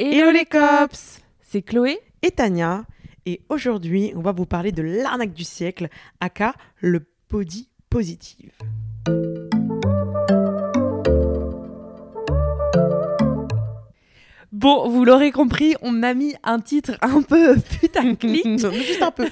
Hello les cops C'est Chloé et Tania. Et aujourd'hui, on va vous parler de l'arnaque du siècle, aka le body positive. Bon, vous l'aurez compris, on a mis un titre un peu putaclic. Juste un peu.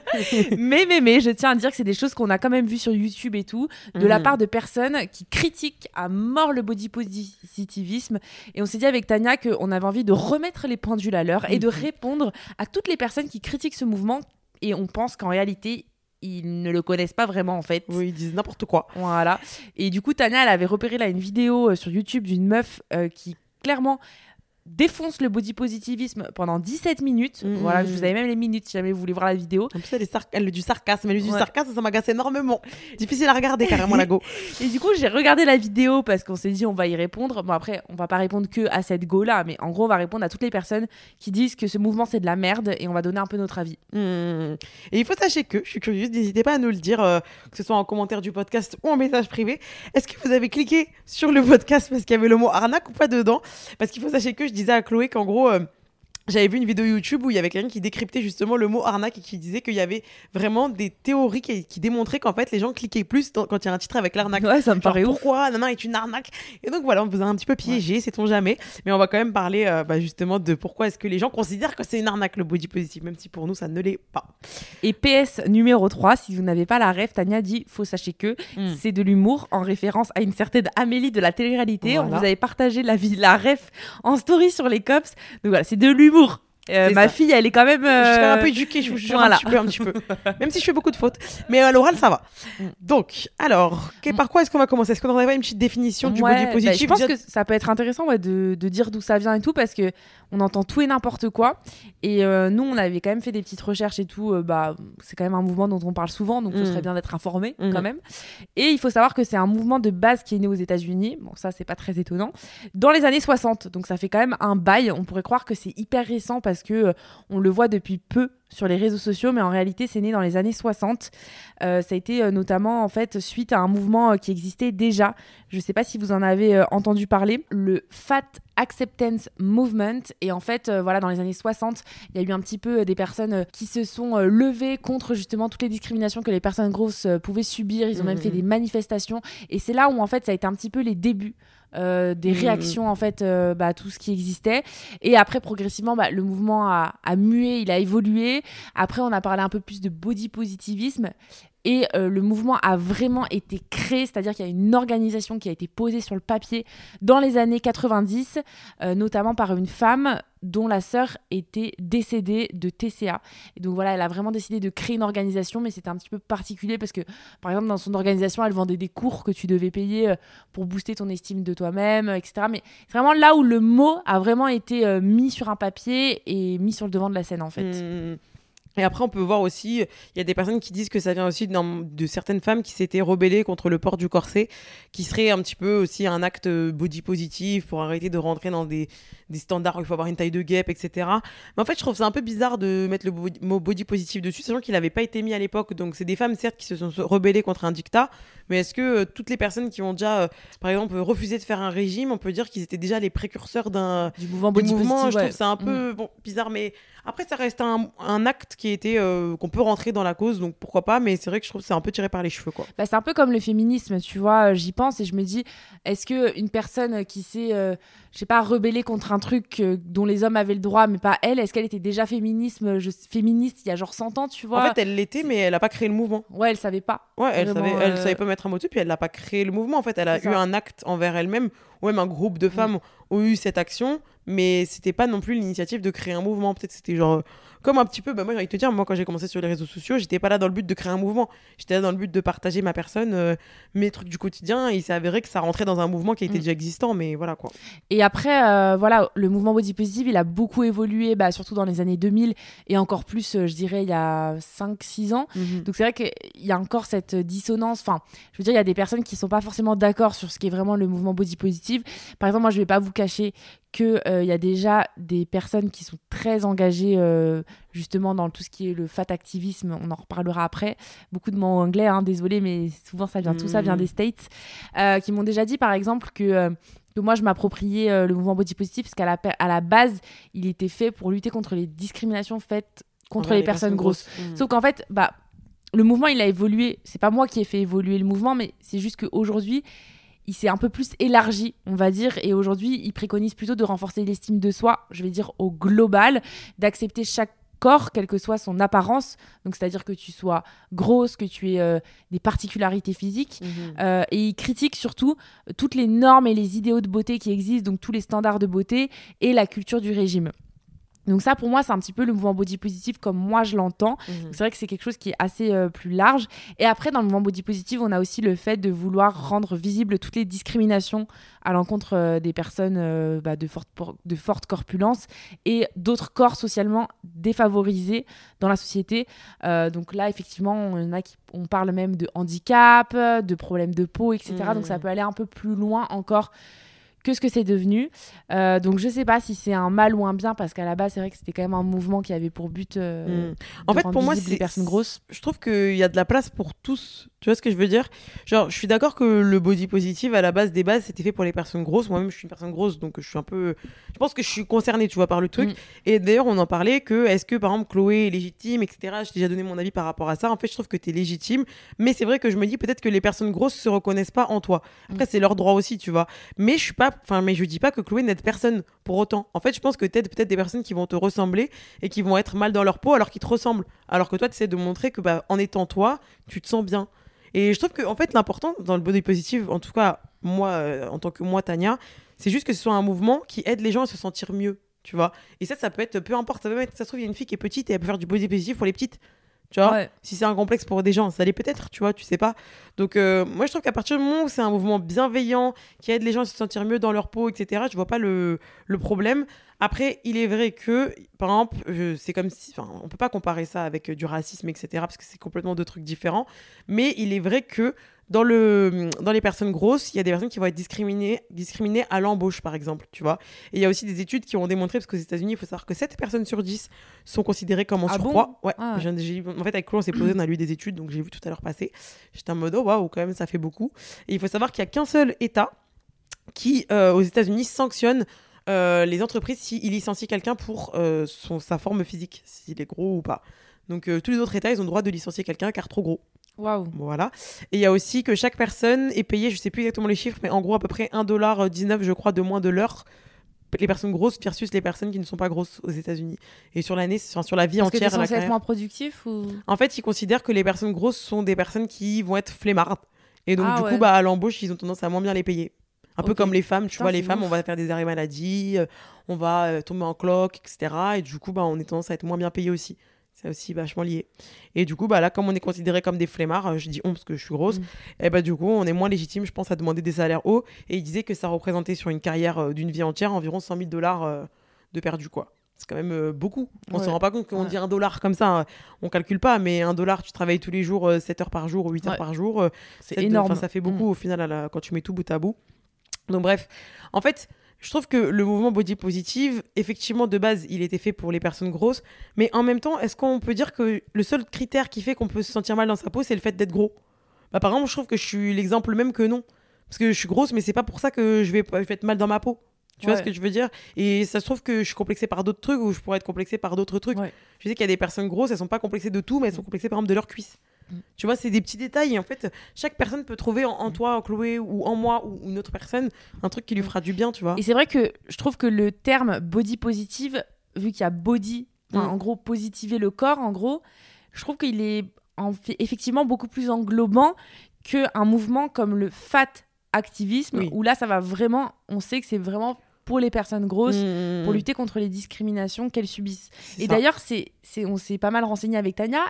mais, mais, mais, je tiens à dire que c'est des choses qu'on a quand même vues sur YouTube et tout, de la Mhm. part de personnes qui critiquent à mort le body positivisme. Et on s'est dit avec Tania qu'on avait envie de remettre les pendules à l'heure et de répondre à toutes les personnes qui critiquent ce mouvement. Et on pense qu'en réalité, ils ne le connaissent pas vraiment en fait. Oui, ils disent n'importe quoi. Voilà. Et du coup, Tania, elle avait repéré là une vidéo euh, sur YouTube d'une meuf euh, qui clairement défonce le body positivisme pendant 17 minutes. Mhm. Voilà, je vous avais même les minutes si jamais vous voulez voir la vidéo. En plus, elle, est elle du sarcasme. Elle a du sarcasme, ça m'agace énormément. Difficile à regarder carrément, la go. Et du coup, j'ai regardé la vidéo parce qu'on s'est dit on va y répondre. Bon après, on va pas répondre que à cette go là, mais en gros, on va répondre à toutes les personnes qui disent que ce mouvement c'est de la merde et on va donner un peu notre avis. Hmm. Et il faut sachez que, je suis curieuse, n'hésitez pas à nous le dire, euh, que ce soit en commentaire du podcast ou en message privé. Est-ce que vous avez cliqué sur le podcast parce qu'il y avait le mot arnaque ou pas dedans? Parce qu'il faut sachez que je disais à Chloé qu'en gros. euh, j'avais vu une vidéo YouTube où il y avait quelqu'un qui décryptait justement le mot arnaque et qui disait qu'il y avait vraiment des théories qui, qui démontraient qu'en fait les gens cliquaient plus dans- quand il y a un titre avec l'arnaque. Ouais, ça me Genre, paraît ouf. pourquoi Nana est une arnaque? Et donc voilà, on vous a un petit peu piégé, sait-on jamais. Mais on va quand même parler euh, bah, justement de pourquoi est-ce que les gens considèrent que c'est une arnaque le body positive, même si pour nous ça ne l'est pas. Et PS numéro 3, si vous n'avez pas la ref, Tania dit faut sachez que Mm. c'est de l'humour en référence à une certaine Amélie de la télé-réalité. On vous avait partagé la, vie, la ref en story sur les cops. Donc voilà, c'est de l'humour l'humour euh, ma ça. fille, elle est quand même. Je suis un euh, peu éduquée, je vous jure, voilà. un petit peu, un petit peu. Même si je fais beaucoup de fautes. Mais à l'oral, ça va. Donc, alors, que- par quoi est-ce qu'on va commencer? Est-ce qu'on aurait pas une petite définition du Ouais, body bah, positive je pense que ça peut être intéressant ouais, de, de dire d'où ça vient et tout parce que on entend tout et n'importe quoi. Et euh, nous, on avait quand même fait des petites recherches et tout. euh, bah, c'est quand même un mouvement dont on parle souvent, donc ce Mm. serait bien d'être informé quand même. Et il faut savoir que c'est un mouvement de base qui est né aux États-Unis. Bon, ça, c'est pas très étonnant. Dans les années 60, donc ça fait quand même un bail. On pourrait croire que c'est hyper récent parce que euh, on le voit depuis peu sur les réseaux sociaux, mais en réalité, c'est né dans les années 60. Euh, ça a été euh, notamment en fait suite à un mouvement euh, qui existait déjà. Je sais pas si vous en avez entendu parler, le Fat Acceptance Movement. Et en fait, voilà, dans les années 60, il y a eu un petit peu des personnes qui se sont levées contre justement toutes les discriminations que les personnes grosses pouvaient subir. Ils ont même Mhm. fait des manifestations. Et c'est là où en fait, ça a été un petit peu les débuts. Euh, des Mhm. réactions en fait euh, bah, à tout ce qui existait. Et après progressivement bah, le mouvement a, a mué il a évolué. Après on a parlé un peu plus de body positivisme et euh, le mouvement a vraiment été créé, c'est-à-dire qu'il y a une organisation qui a été posée sur le papier dans les années 90, euh, notamment par une femme dont la sœur était décédée de TCA. Et donc voilà, elle a vraiment décidé de créer une organisation, mais c'était un petit peu particulier parce que, par exemple, dans son organisation, elle vendait des cours que tu devais payer euh, pour booster ton estime de toi-même, etc. Mais c'est vraiment là où le mot a vraiment été mis sur un papier et mis sur le devant de la scène, en fait. Hmm. Et après, on peut voir aussi, il y a des personnes qui disent que ça vient aussi de certaines femmes qui s'étaient rebellées contre le port du corset, qui serait un petit peu aussi un acte body positif pour arrêter de rentrer dans des, des standards où il faut avoir une taille de guêpe, etc. Mais en fait, je trouve ça un peu bizarre de mettre le mot body positif dessus, sachant qu'il n'avait pas été mis à l'époque. Donc, c'est des femmes, certes, qui se sont rebellées contre un dictat, mais est-ce que euh, toutes les personnes qui ont déjà, euh, par exemple, refusé de faire un régime, on peut dire qu'ils étaient déjà les précurseurs d'un Du mouvement du body mouvement, positive, je ouais. trouve ça un peu bon, bizarre, mais après ça reste un, un acte qui était euh, qu'on peut rentrer dans la cause, donc pourquoi pas. Mais c'est vrai que je trouve que c'est un peu tiré par les cheveux, quoi. Bah, c'est un peu comme le féminisme, tu vois. euh, J'y pense et je me dis, est-ce que une personne qui s'est, euh, je sais pas, rebellée contre un truc euh, dont les hommes avaient le droit, mais pas elle, est-ce qu'elle était déjà féminisme, je, féministe il y a genre 100 ans, tu vois? En fait, elle l'était, mais elle a pas créé le mouvement. Ouais, elle savait pas. Ouais, elle Vraiment, savait, elle savait pas mettre un mot dessus, puis elle n'a pas créé le mouvement. En fait, elle a eu ça. un acte envers elle-même, ou même un groupe de femmes ont eu cette action, mais c'était pas non plus l'initiative de créer un mouvement. Peut-être c'était genre comme un petit peu, bah, moi j'ai envie de te dire, moi quand j'ai commencé sur les réseaux sociaux, j'étais pas là dans le but de créer un mouvement, j'étais là dans le but de partager ma personne, euh, mes trucs du quotidien, et il s'est avéré que ça rentrait dans un mouvement qui était Mm. déjà existant, mais voilà quoi. Et après, euh, voilà, le mouvement body positive, il a beaucoup évolué, bah, surtout dans les années 2000 et encore plus, euh, je dirais, il y a 5-6 ans. Donc c'est vrai qu'il y a encore cette dissonance. Enfin, je veux dire, il y a des personnes qui sont pas forcément d'accord sur ce qui est vraiment le mouvement body positive. Par exemple, moi, je vais pas vous cacher que euh, y a déjà des personnes qui sont très engagées euh, justement dans tout ce qui est le fat activisme. On en reparlera après. Beaucoup de mots anglais, hein, désolé, mais souvent ça vient tout ça vient des States, euh, qui m'ont déjà dit par exemple que que moi je m'appropriais le mouvement body positive parce qu'à la, per- à la base il était fait pour lutter contre les discriminations faites contre les, personnes, grosses. Mhm. Sauf qu'en fait, bah, le mouvement, il a évolué. C'est pas moi qui ai fait évoluer le mouvement, mais c'est juste qu'aujourd'hui, il s'est un peu plus élargi, on va dire. Et aujourd'hui, il préconise plutôt de renforcer l'estime de soi, je vais dire au global, d'accepter chaque corps, quelle que soit son apparence. Donc, c'est-à-dire que tu sois grosse, que tu aies euh, des particularités physiques. Mhm. Euh, et il critique surtout toutes les normes et les idéaux de beauté qui existent, donc tous les standards de beauté et la culture du régime. Donc ça, pour moi, c'est un petit peu le mouvement body positive comme moi je l'entends. Mhm. C'est vrai que c'est quelque chose qui est assez euh, plus large. Et après, dans le mouvement body positive, on a aussi le fait de vouloir rendre visibles toutes les discriminations à l'encontre euh, des personnes euh, bah, de, forte, por- de forte corpulence et d'autres corps socialement défavorisés dans la société. Donc là, effectivement, on, en a qui, on parle même de handicap, de problèmes de peau, etc. Mhm. Donc ça peut aller un peu plus loin encore que ce que c'est devenu. Euh, donc je sais pas si c'est un mal ou un bien parce qu'à la base c'est vrai que c'était quand même un mouvement qui avait pour but euh, de En fait, pour moi, c'est- personnes grosses. je trouve qu'il y a de la place pour tous. Tu vois ce que je veux dire? Genre, je suis d'accord que le body positive, à la base des bases, c'était fait pour les personnes grosses. Moi-même, je suis une personne grosse, donc je suis un peu. Je pense que je suis concernée, tu vois, par le truc. Mm. Et d'ailleurs, on en parlait que est-ce que, par exemple, Chloé est légitime, etc. J'ai déjà donné mon avis par rapport à ça. En fait, je trouve que tu es légitime. Mais c'est vrai que je me dis peut-être que les personnes grosses se reconnaissent pas en toi. Après, c'est leur droit aussi, tu vois. Mais je suis pas. Enfin, mais je dis pas que Chloé n'aide personne pour autant. En fait, je pense que t'aides peut-être des personnes qui vont te ressembler et qui vont être mal dans leur peau alors qu'ils te ressemblent. Alors que toi, tu essaies de montrer que, bah, en étant toi, tu te sens bien. Et je trouve que, en fait, l'important dans le body positive, en tout cas, moi, euh, en tant que moi, Tania, c'est juste que ce soit un mouvement qui aide les gens à se sentir mieux, tu vois. Et ça, ça peut être, peu importe, ça peut être, ça se trouve, il y a une fille qui est petite et elle peut faire du body positive pour les petites, tu vois. Ouais. Si c'est un complexe pour des gens, ça l'est peut-être, tu vois, tu sais pas. Donc, euh, moi, je trouve qu'à partir du moment où c'est un mouvement bienveillant, qui aide les gens à se sentir mieux dans leur peau, etc., je vois pas le, le problème. Après, il est vrai que, par exemple, c'est comme si. Enfin, on peut pas comparer ça avec euh, du racisme, etc., parce que c'est complètement deux trucs différents. Mais il est vrai que dans, le, dans les personnes grosses, il y a des personnes qui vont être discriminées, discriminées à l'embauche, par exemple, tu vois. Et il y a aussi des études qui ont démontré, parce qu'aux États-Unis, il faut savoir que 7 personnes sur 10 sont considérées comme en Ah surpoids. ouais, Ah. en fait, avec Chloé, on s'est posé, on a lu des études, donc j'ai vu tout à l'heure passer. J'étais en mode, oh, waouh, quand même, ça fait beaucoup. Et il faut savoir qu'il n'y a qu'un seul État qui, euh, aux États-Unis, sanctionne euh, les entreprises s'ils licencient quelqu'un pour euh, son, sa forme physique, s'il est gros ou pas. Donc, tous les autres États, ils ont le droit de licencier quelqu'un car trop gros. Waouh. Voilà. Et il y a aussi que chaque personne est payée, je sais plus exactement les chiffres, mais en gros à peu près 1,19$, je crois, de moins de l'heure. Les personnes grosses versus les personnes qui ne sont pas grosses aux États-Unis. Et sur l'année, enfin, sur la vie que t'es entière. la censé être moins productif ou? En fait, ils considèrent que les personnes grosses sont des personnes qui vont être flemmardes. Et donc, Ah du ouais. coup, bah, à l'embauche, ils ont tendance à moins bien les payer. Un peu comme les femmes, tu Putain, vois, les femmes, on va faire des arrêts maladie, euh, on va euh, tomber en cloque, etc. Et du coup, bah, on est tendance à être moins bien payé aussi. C'est aussi vachement lié. Et du coup, bah, là, comme on est considéré comme des flemmards, euh, je dis on parce que je suis grosse, Mm. et bah, du coup, on est moins légitime, je pense, à demander des salaires hauts. Et il disait que ça représentait sur une carrière euh, d'une vie entière environ 100 000 dollars euh, de perdu, quoi. C'est quand même euh, beaucoup. On Ouais. se rend pas compte qu'on Ouais. dit un dollar comme ça, hein. on calcule pas, mais un dollar, tu travailles tous les jours, euh, 7 heures par jour ou 8 heures par jour. c'est de- énorme. enfin, ça fait beaucoup Mm. au final à la- quand tu mets tout bout à bout. Donc bref, en fait, je trouve que le mouvement body positive, effectivement, de base, il était fait pour les personnes grosses. Mais en même temps, est-ce qu'on peut dire que le seul critère qui fait qu'on peut se sentir mal dans sa peau, c'est le fait d'être gros? Bah, Par exemple, je trouve que je suis l'exemple même que non. Parce que je suis grosse, mais c'est pas pour ça que je vais, être mal dans ma peau. Tu vois ce que je veux dire? Et ça se trouve que je suis complexée par d'autres trucs ou je pourrais être complexée par d'autres trucs. Ouais. Je sais qu'il y a des personnes grosses, elles sont pas complexées de tout, mais elles sont complexées par exemple de leurs cuisses. Mm. Tu vois, c'est des petits détails. Et en fait, chaque personne peut trouver en, en toi, en Chloé, ou en moi, ou une autre personne, un truc qui lui fera du bien, tu vois. Et c'est vrai que je trouve que le terme body positive, vu qu'il y a body, Mm. en gros positiver le corps, en gros, je trouve qu'il est en fait- effectivement beaucoup plus englobant qu'un mouvement comme le fat activisme, Oui. où là ça va vraiment, on sait que c'est vraiment pour les personnes grosses, Mm, pour mm, lutter contre les discriminations qu'elles subissent. Et d'ailleurs, c'est, c'est, on s'est pas mal renseigné avec Tania,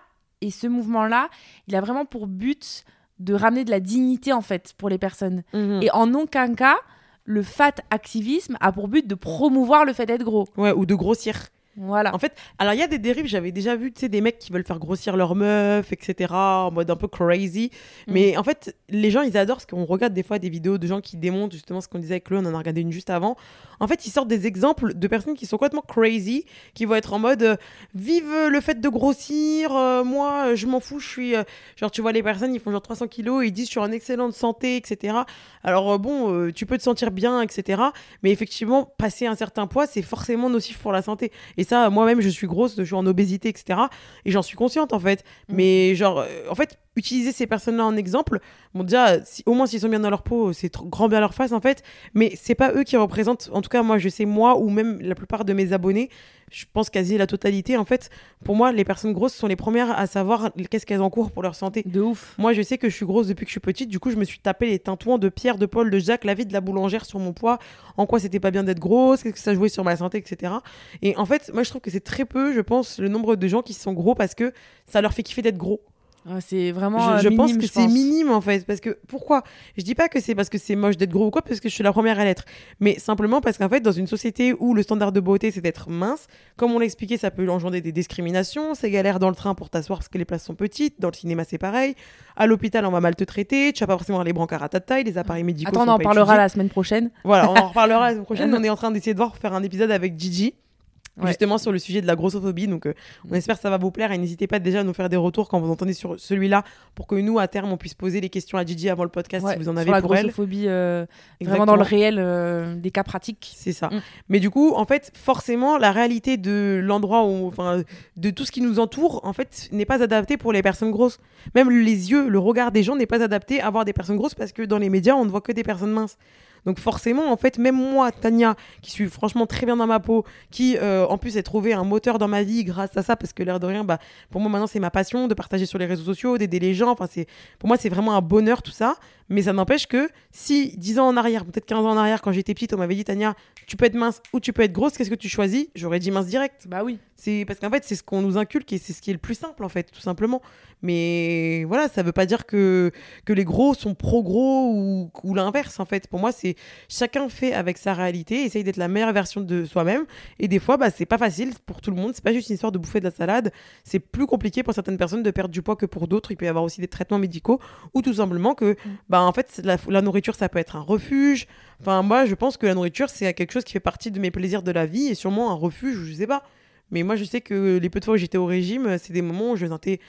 et ce mouvement-là, il a vraiment pour but de ramener de la dignité en fait pour les personnes. Mhm. Et en aucun cas, le fat activisme a pour but de promouvoir le fait d'être gros. Ouais, ou de grossir. Voilà. En fait, alors il y a des dérives, j'avais déjà vu, tu sais, des mecs qui veulent faire grossir leur meuf, etc., en mode un peu crazy. Mm. Mais en fait, les gens, ils adorent parce qu'on regarde des fois des vidéos de gens qui démontent justement ce qu'on disait avec Chloé, on en a regardé une juste avant. En fait, ils sortent des exemples de personnes qui sont complètement crazy, qui vont être en mode euh, vive le fait de grossir, euh, moi, euh, je m'en fous, je suis. euh, genre, tu vois, les personnes, ils font genre 300 kilos, ils disent je suis en excellente santé, etc. Alors, bon, tu peux te sentir bien, etc. Mais effectivement, passer un certain poids, c'est forcément nocif pour la santé. Et ça, moi-même, je suis grosse, je suis en obésité, etc. Et j'en suis consciente, en fait. Mais genre, euh, en fait, utiliser ces personnes-là en exemple, bon, déjà, si- au moins s'ils sont bien dans leur peau, c'est grand bien leur face, en fait. Mais c'est pas eux qui représentent, en tout cas, moi, je sais, moi, ou même la plupart de mes abonnés, je pense quasi la totalité, en fait, pour moi, les personnes grosses sont les premières à savoir qu'est-ce qu'elles encourent pour leur santé. De ouf. Moi, je sais que je suis grosse depuis que je suis petite. Du coup, je me suis tapé les tintouins de Pierre, de Paul, de Jacques, la vie de la boulangère sur mon poids. En quoi c'était pas bien d'être grosse, qu'est-ce que ça jouait sur ma santé, etc. Et en fait, moi, je trouve que c'est très peu, je pense, le nombre de gens qui sont gros parce que ça leur fait kiffer d'être gros. Ouais, c'est vraiment. je euh, je pense que c'est minime en fait. Parce que pourquoi? Je dis pas que c'est parce que c'est moche d'être gros ou quoi, parce que je suis la première à l'être. Mais simplement parce qu'en fait, dans une société où le standard de beauté c'est d'être mince, comme on l'a expliqué, ça peut engendrer des discriminations. C'est galère dans le train pour t'asseoir parce que les places sont petites. Dans le cinéma, c'est pareil. À l'hôpital, on va mal te traiter. Tu vas pas forcément les brancards à ta taille, les appareils médicaux. Attends, on en parlera étudiés. la semaine prochaine. Voilà, on en reparlera la semaine prochaine. on est en train d'essayer de voir faire un épisode avec Gigi. Ouais. Justement sur le sujet de la grossophobie. Donc, euh, on espère que ça va vous plaire. Et n'hésitez pas déjà à nous faire des retours quand vous entendez sur celui-là pour que nous, à terme, on puisse poser les questions à Gigi avant le podcast Ouais, si vous en sur avez la pour elle. grossophobie, euh, vraiment dans le réel euh, des cas pratiques. C'est ça. Mm. Mais du coup, en fait, forcément, la réalité de l'endroit où, enfin, de tout ce qui nous entoure, en fait, n'est pas adapté pour les personnes grosses. Même les yeux, le regard des gens n'est pas adapté à voir des personnes grosses parce que dans les médias, on ne voit que des personnes minces. Donc forcément, en fait, même moi, Tania, qui suis franchement très bien dans ma peau, qui euh, en plus ai trouvé un moteur dans ma vie grâce à ça, parce que l'air de rien, bah, pour moi maintenant c'est ma passion de partager sur les réseaux sociaux, d'aider les gens. Enfin, c'est pour moi c'est vraiment un bonheur tout ça. Mais ça n'empêche que si 10 ans en arrière, peut-être 15 ans en arrière, quand j'étais petite, on m'avait dit Tania, tu peux être mince ou tu peux être grosse, qu'est-ce que tu choisis? J'aurais dit mince direct. Bah oui. C'est parce qu'en fait, c'est ce qu'on nous inculque et c'est ce qui est le plus simple en fait, tout simplement. Mais voilà, ça veut pas dire que que les gros sont pro gros ou, ou l'inverse en fait. Pour moi, c'est chacun fait avec sa réalité, essaye d'être la meilleure version de soi-même. Et des fois, bah c'est pas facile pour tout le monde. C'est pas juste une histoire de bouffer de la salade. C'est plus compliqué pour certaines personnes de perdre du poids que pour d'autres. Il peut y avoir aussi des traitements médicaux ou tout simplement que bah en fait la, la nourriture ça peut être un refuge. Enfin moi, je pense que la nourriture c'est quelque chose qui fait partie de mes plaisirs de la vie et sûrement un refuge. Je sais pas. Mais moi, je sais que les peu de fois où j'étais au régime, c'est des moments où je me sentais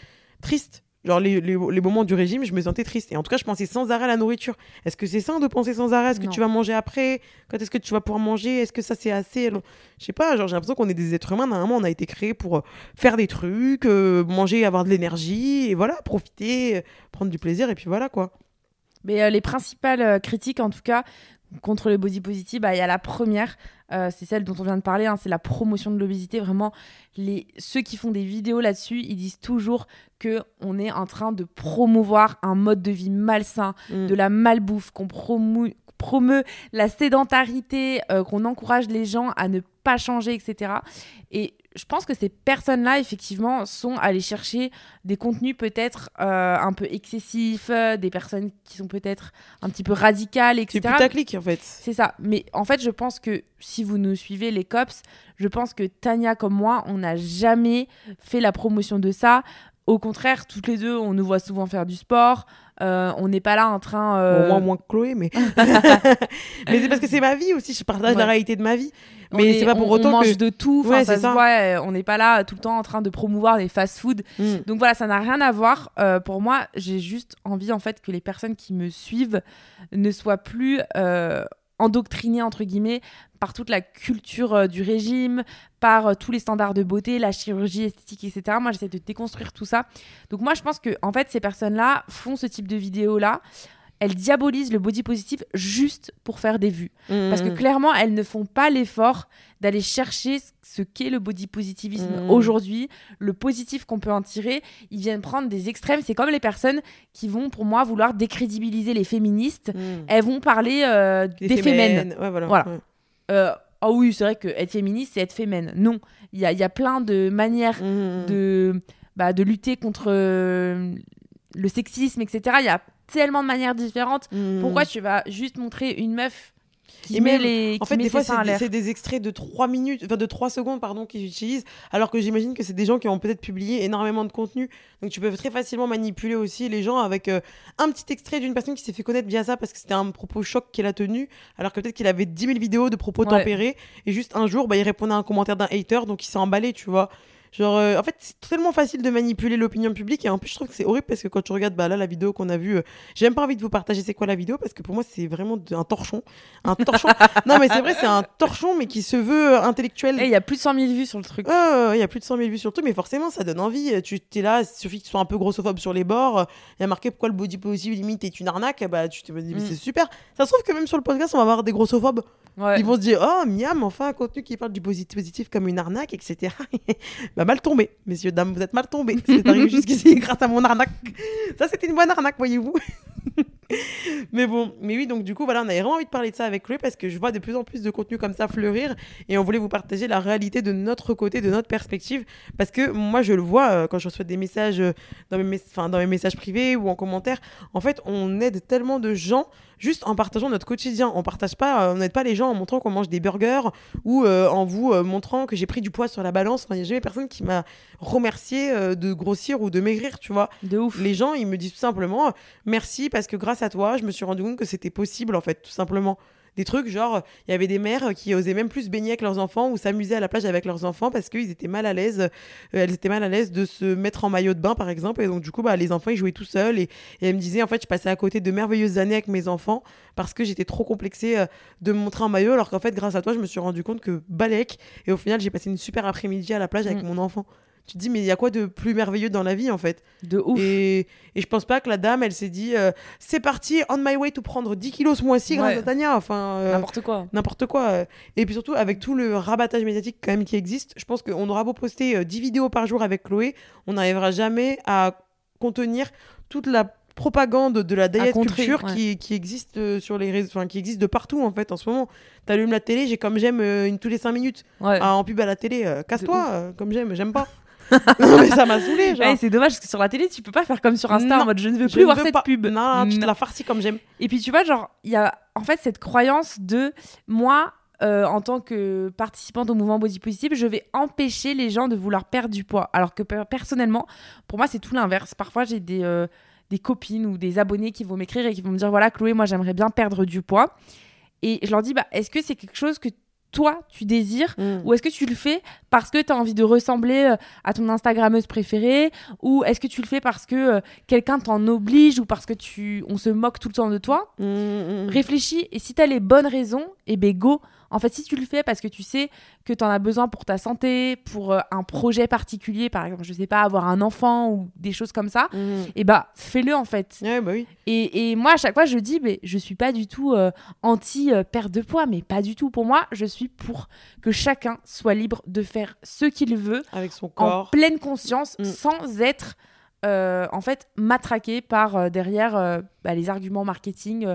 triste. Genre, les, les- les moments du régime, je me sentais triste. Et en tout cas, je pensais sans arrêt à la nourriture. Est-ce que c'est sain de penser sans arrêt? À ce que tu vas manger après? Quand est-ce que tu vas pouvoir manger? Est-ce que ça, c'est assez? Je sais pas, genre, j'ai l'impression qu'on est des êtres humains. Normalement, on a été créés pour euh, faire des trucs, euh, manger, avoir de l'énergie, et voilà, profiter, euh, prendre du plaisir, et puis voilà, quoi. Mais euh, les principales critiques, en tout cas, contre le body positive, bah, il y a la première, euh, c'est celle dont on vient de parler, hein, c'est la promotion de l'obésité. Vraiment, les, ceux qui font des vidéos là-dessus, ils disent toujours que on est en train de promouvoir un mode de vie malsain, Mm. de la malbouffe, qu'on promeut la sédentarité, euh, qu'on encourage les gens à ne pas changer, etc. Et je pense que ces personnes-là, effectivement, sont allées chercher des contenus peut-être euh, un peu excessifs, euh, des personnes qui sont peut-être un petit peu radicales, C'est etc. putaclic, en fait. C'est ça. Mais en fait, je pense que si vous nous suivez, les cops, je pense que Tania comme moi, on n'a jamais fait la promotion de ça. Au contraire, toutes les deux, on nous voit souvent faire du sport. Euh, on n'est pas là en train. euh, Bon, moi, moins que Chloé, mais. mais c'est parce que c'est ma vie aussi, je partage Ouais. la réalité de ma vie. Mais est- c'est pas pour on- autant on mange que. de tout. Enfin, Ouais, ça se voit. euh, On n'est pas là tout le temps en train de promouvoir des fast-food. Mm. Donc voilà, ça n'a rien à voir. Euh, pour moi, j'ai juste envie en fait que les personnes qui me suivent ne soient plus endoctrinées entre guillemets par toute la culture euh, du régime, par euh, tous les standards de beauté, la chirurgie esthétique, etc. Moi, j'essaie de déconstruire tout ça. Donc moi, je pense que en fait, ces personnes-là font ce type de vidéos-là. Elles diabolisent le body positive juste pour faire des vues. Parce que Mm. clairement, elles ne font pas l'effort d'aller chercher ce qu'est le body positivisme Mhm. aujourd'hui, le positif qu'on peut en tirer. Ils viennent prendre des extrêmes. C'est comme les personnes qui vont, pour moi, vouloir décrédibiliser les féministes. Mm. Elles vont parler euh, des, fémènes. Ouais, voilà. Voilà. ouais. euh, ah oui, c'est vrai que être féministe, c'est être féminin. Non, il y a, il y a plein de manières de, bah, de lutter contre euh, le sexisme, etc. Il y a tellement de manières différentes. Mhm. Pourquoi tu vas juste montrer une meuf qui Et met même, les En fait, des fois, c'est des, extraits de 3 minutes, enfin de 3 secondes, pardon, qu'ils utilisent, alors que j'imagine que c'est des gens qui ont peut-être publié énormément de contenu. Donc, tu peux très facilement manipuler aussi les gens avec euh, un petit extrait d'une personne qui s'est fait connaître via ça parce que c'était un propos choc qu'il a tenu, alors que peut-être qu'il avait 10 000 vidéos de propos Ouais. tempérés, et juste un jour, bah, il répondait à un commentaire d'un hater, donc il s'est emballé, tu vois. Genre, euh, en fait, c'est tellement facile de manipuler l'opinion publique et en plus, je trouve que c'est horrible parce que quand tu regardes bah, là la vidéo qu'on a vue, euh, j'ai même pas envie de vous partager c'est quoi la vidéo parce que pour moi, c'est vraiment un torchon. Un torchon. non, mais c'est vrai, c'est un torchon, mais qui se veut euh, intellectuel. Eh, Il y a plus de 100 000 vues sur le truc. Il y a plus de 100 000 vues sur le truc, mais forcément, ça donne envie. Tu es là, il suffit que tu sois un peu grossophobe sur les bords. Il y a marqué pourquoi le body positive limite est une arnaque. Bah, tu te dis, mais Mm. c'est super. Ça se trouve que même sur le podcast, on va avoir des grossophobes. Ouais. Ils vont se dire, oh, miam, enfin, un contenu qui parle du posi- positif comme une arnaque, etc. bah, mal tombé, messieurs, dames, vous êtes mal tombés. C'est arrivé jusqu'ici grâce à mon arnaque. Ça, c'était une bonne arnaque, voyez-vous. mais bon, mais oui, donc du coup, voilà, on avait vraiment envie de parler de ça avec Chloé parce que je vois de plus en plus de contenu comme ça fleurir et on voulait vous partager la réalité de notre côté, de notre perspective. Parce que moi, je le vois euh, quand je reçois des messages euh, dans, mes mes- enfin, dans mes messages privés ou en commentaire. En fait, on aide tellement de gens juste en partageant notre quotidien. On partage pas, euh, on n'aide pas les gens en montrant qu'on mange des burgers ou en vous montrant que j'ai pris du poids sur la balance. Enfin, il n'y a jamais personne qui m'a remercié de grossir ou de maigrir, tu vois. De ouf. Les gens, ils me disent tout simplement merci parce que grâce à toi, je me suis rendu compte que c'était possible, en fait, tout simplement. Des trucs genre, il y avait des mères qui osaient même plus baigner avec leurs enfants ou s'amuser à la plage avec leurs enfants parce qu'ils étaient mal à l'aise. euh, elles étaient mal à l'aise de se mettre en maillot de bain, par exemple. Et donc, du coup, bah, les enfants, ils jouaient tout seuls. Et, et elles me disaient, en fait, je passais à côté de merveilleuses années avec mes enfants parce que j'étais trop complexée euh, de me montrer en maillot. Alors qu'en fait, grâce à toi, je me suis rendu compte que balèque. Et au final, j'ai passé une super après-midi à la plage avec Mm. mon enfant. Tu te dis, mais il y a quoi de plus merveilleux dans la vie, en fait? De ouf. et, et je pense pas que la dame, elle s'est dit, euh, c'est parti, on my way to prendre 10 kilos ce mois-ci grâce Ouais. à Tania. Enfin, euh, N'importe quoi. n'importe quoi. euh. Et puis surtout, avec tout le rabattage médiatique quand même qui existe, je pense qu'on aura beau poster euh, 10 vidéos par jour avec Chloé, on n'arrivera jamais à contenir toute la propagande de la diet contrer, culture ouais. qui, qui existe euh, sur les réseaux, enfin qui existe de partout en fait en ce moment. T'allumes la télé, j'ai comme j'aime euh, une tous les 5 minutes. Ouais. Ah, en pub à la télé, euh, casse-toi, euh, comme j'aime, j'aime pas. non, mais ça m'a saoulé. Ouais, c'est dommage parce que sur la télé, tu peux pas faire comme sur Insta Non, en mode je ne veux plus voir veux cette pas. pub. Non, tu te Non. la farcis comme j'aime. Et puis tu vois, genre, il y a en fait cette croyance de moi, euh, en tant que participante au mouvement body positive, je vais empêcher les gens de vouloir perdre du poids. Alors que per- personnellement, pour moi, c'est tout l'inverse. Parfois, j'ai des, euh, des copines ou des abonnés qui vont m'écrire et qui vont me dire voilà, Chloé, moi, j'aimerais bien perdre du poids. Et je leur dis bah, est-ce que c'est quelque chose que toi, tu désires ou est-ce que tu le fais parce que tu as envie de ressembler euh, à ton Instagrammeuse préférée Ou est-ce que tu le fais parce que euh, quelqu'un t'en oblige ou parce que tu on se moque tout le temps de toi? Mm, mm, mm. Réfléchis et si tu as les bonnes raisons, et ben go. En fait, si tu le fais parce que tu sais que tu en as besoin pour ta santé, pour euh, un projet particulier, par exemple, je sais pas, avoir un enfant ou des choses comme ça, Mm. et bah fais-le en fait. Ouais, bah oui. Et, et moi, à chaque fois, je dis, mais je suis pas du tout euh, anti euh, de poids, mais pas du tout. Pour moi, je suis pour que chacun soit libre de faire ce qu'il veut Avec son en corps. pleine conscience, Mm. sans être euh, en fait matraqué par euh, derrière euh, bah, les arguments marketing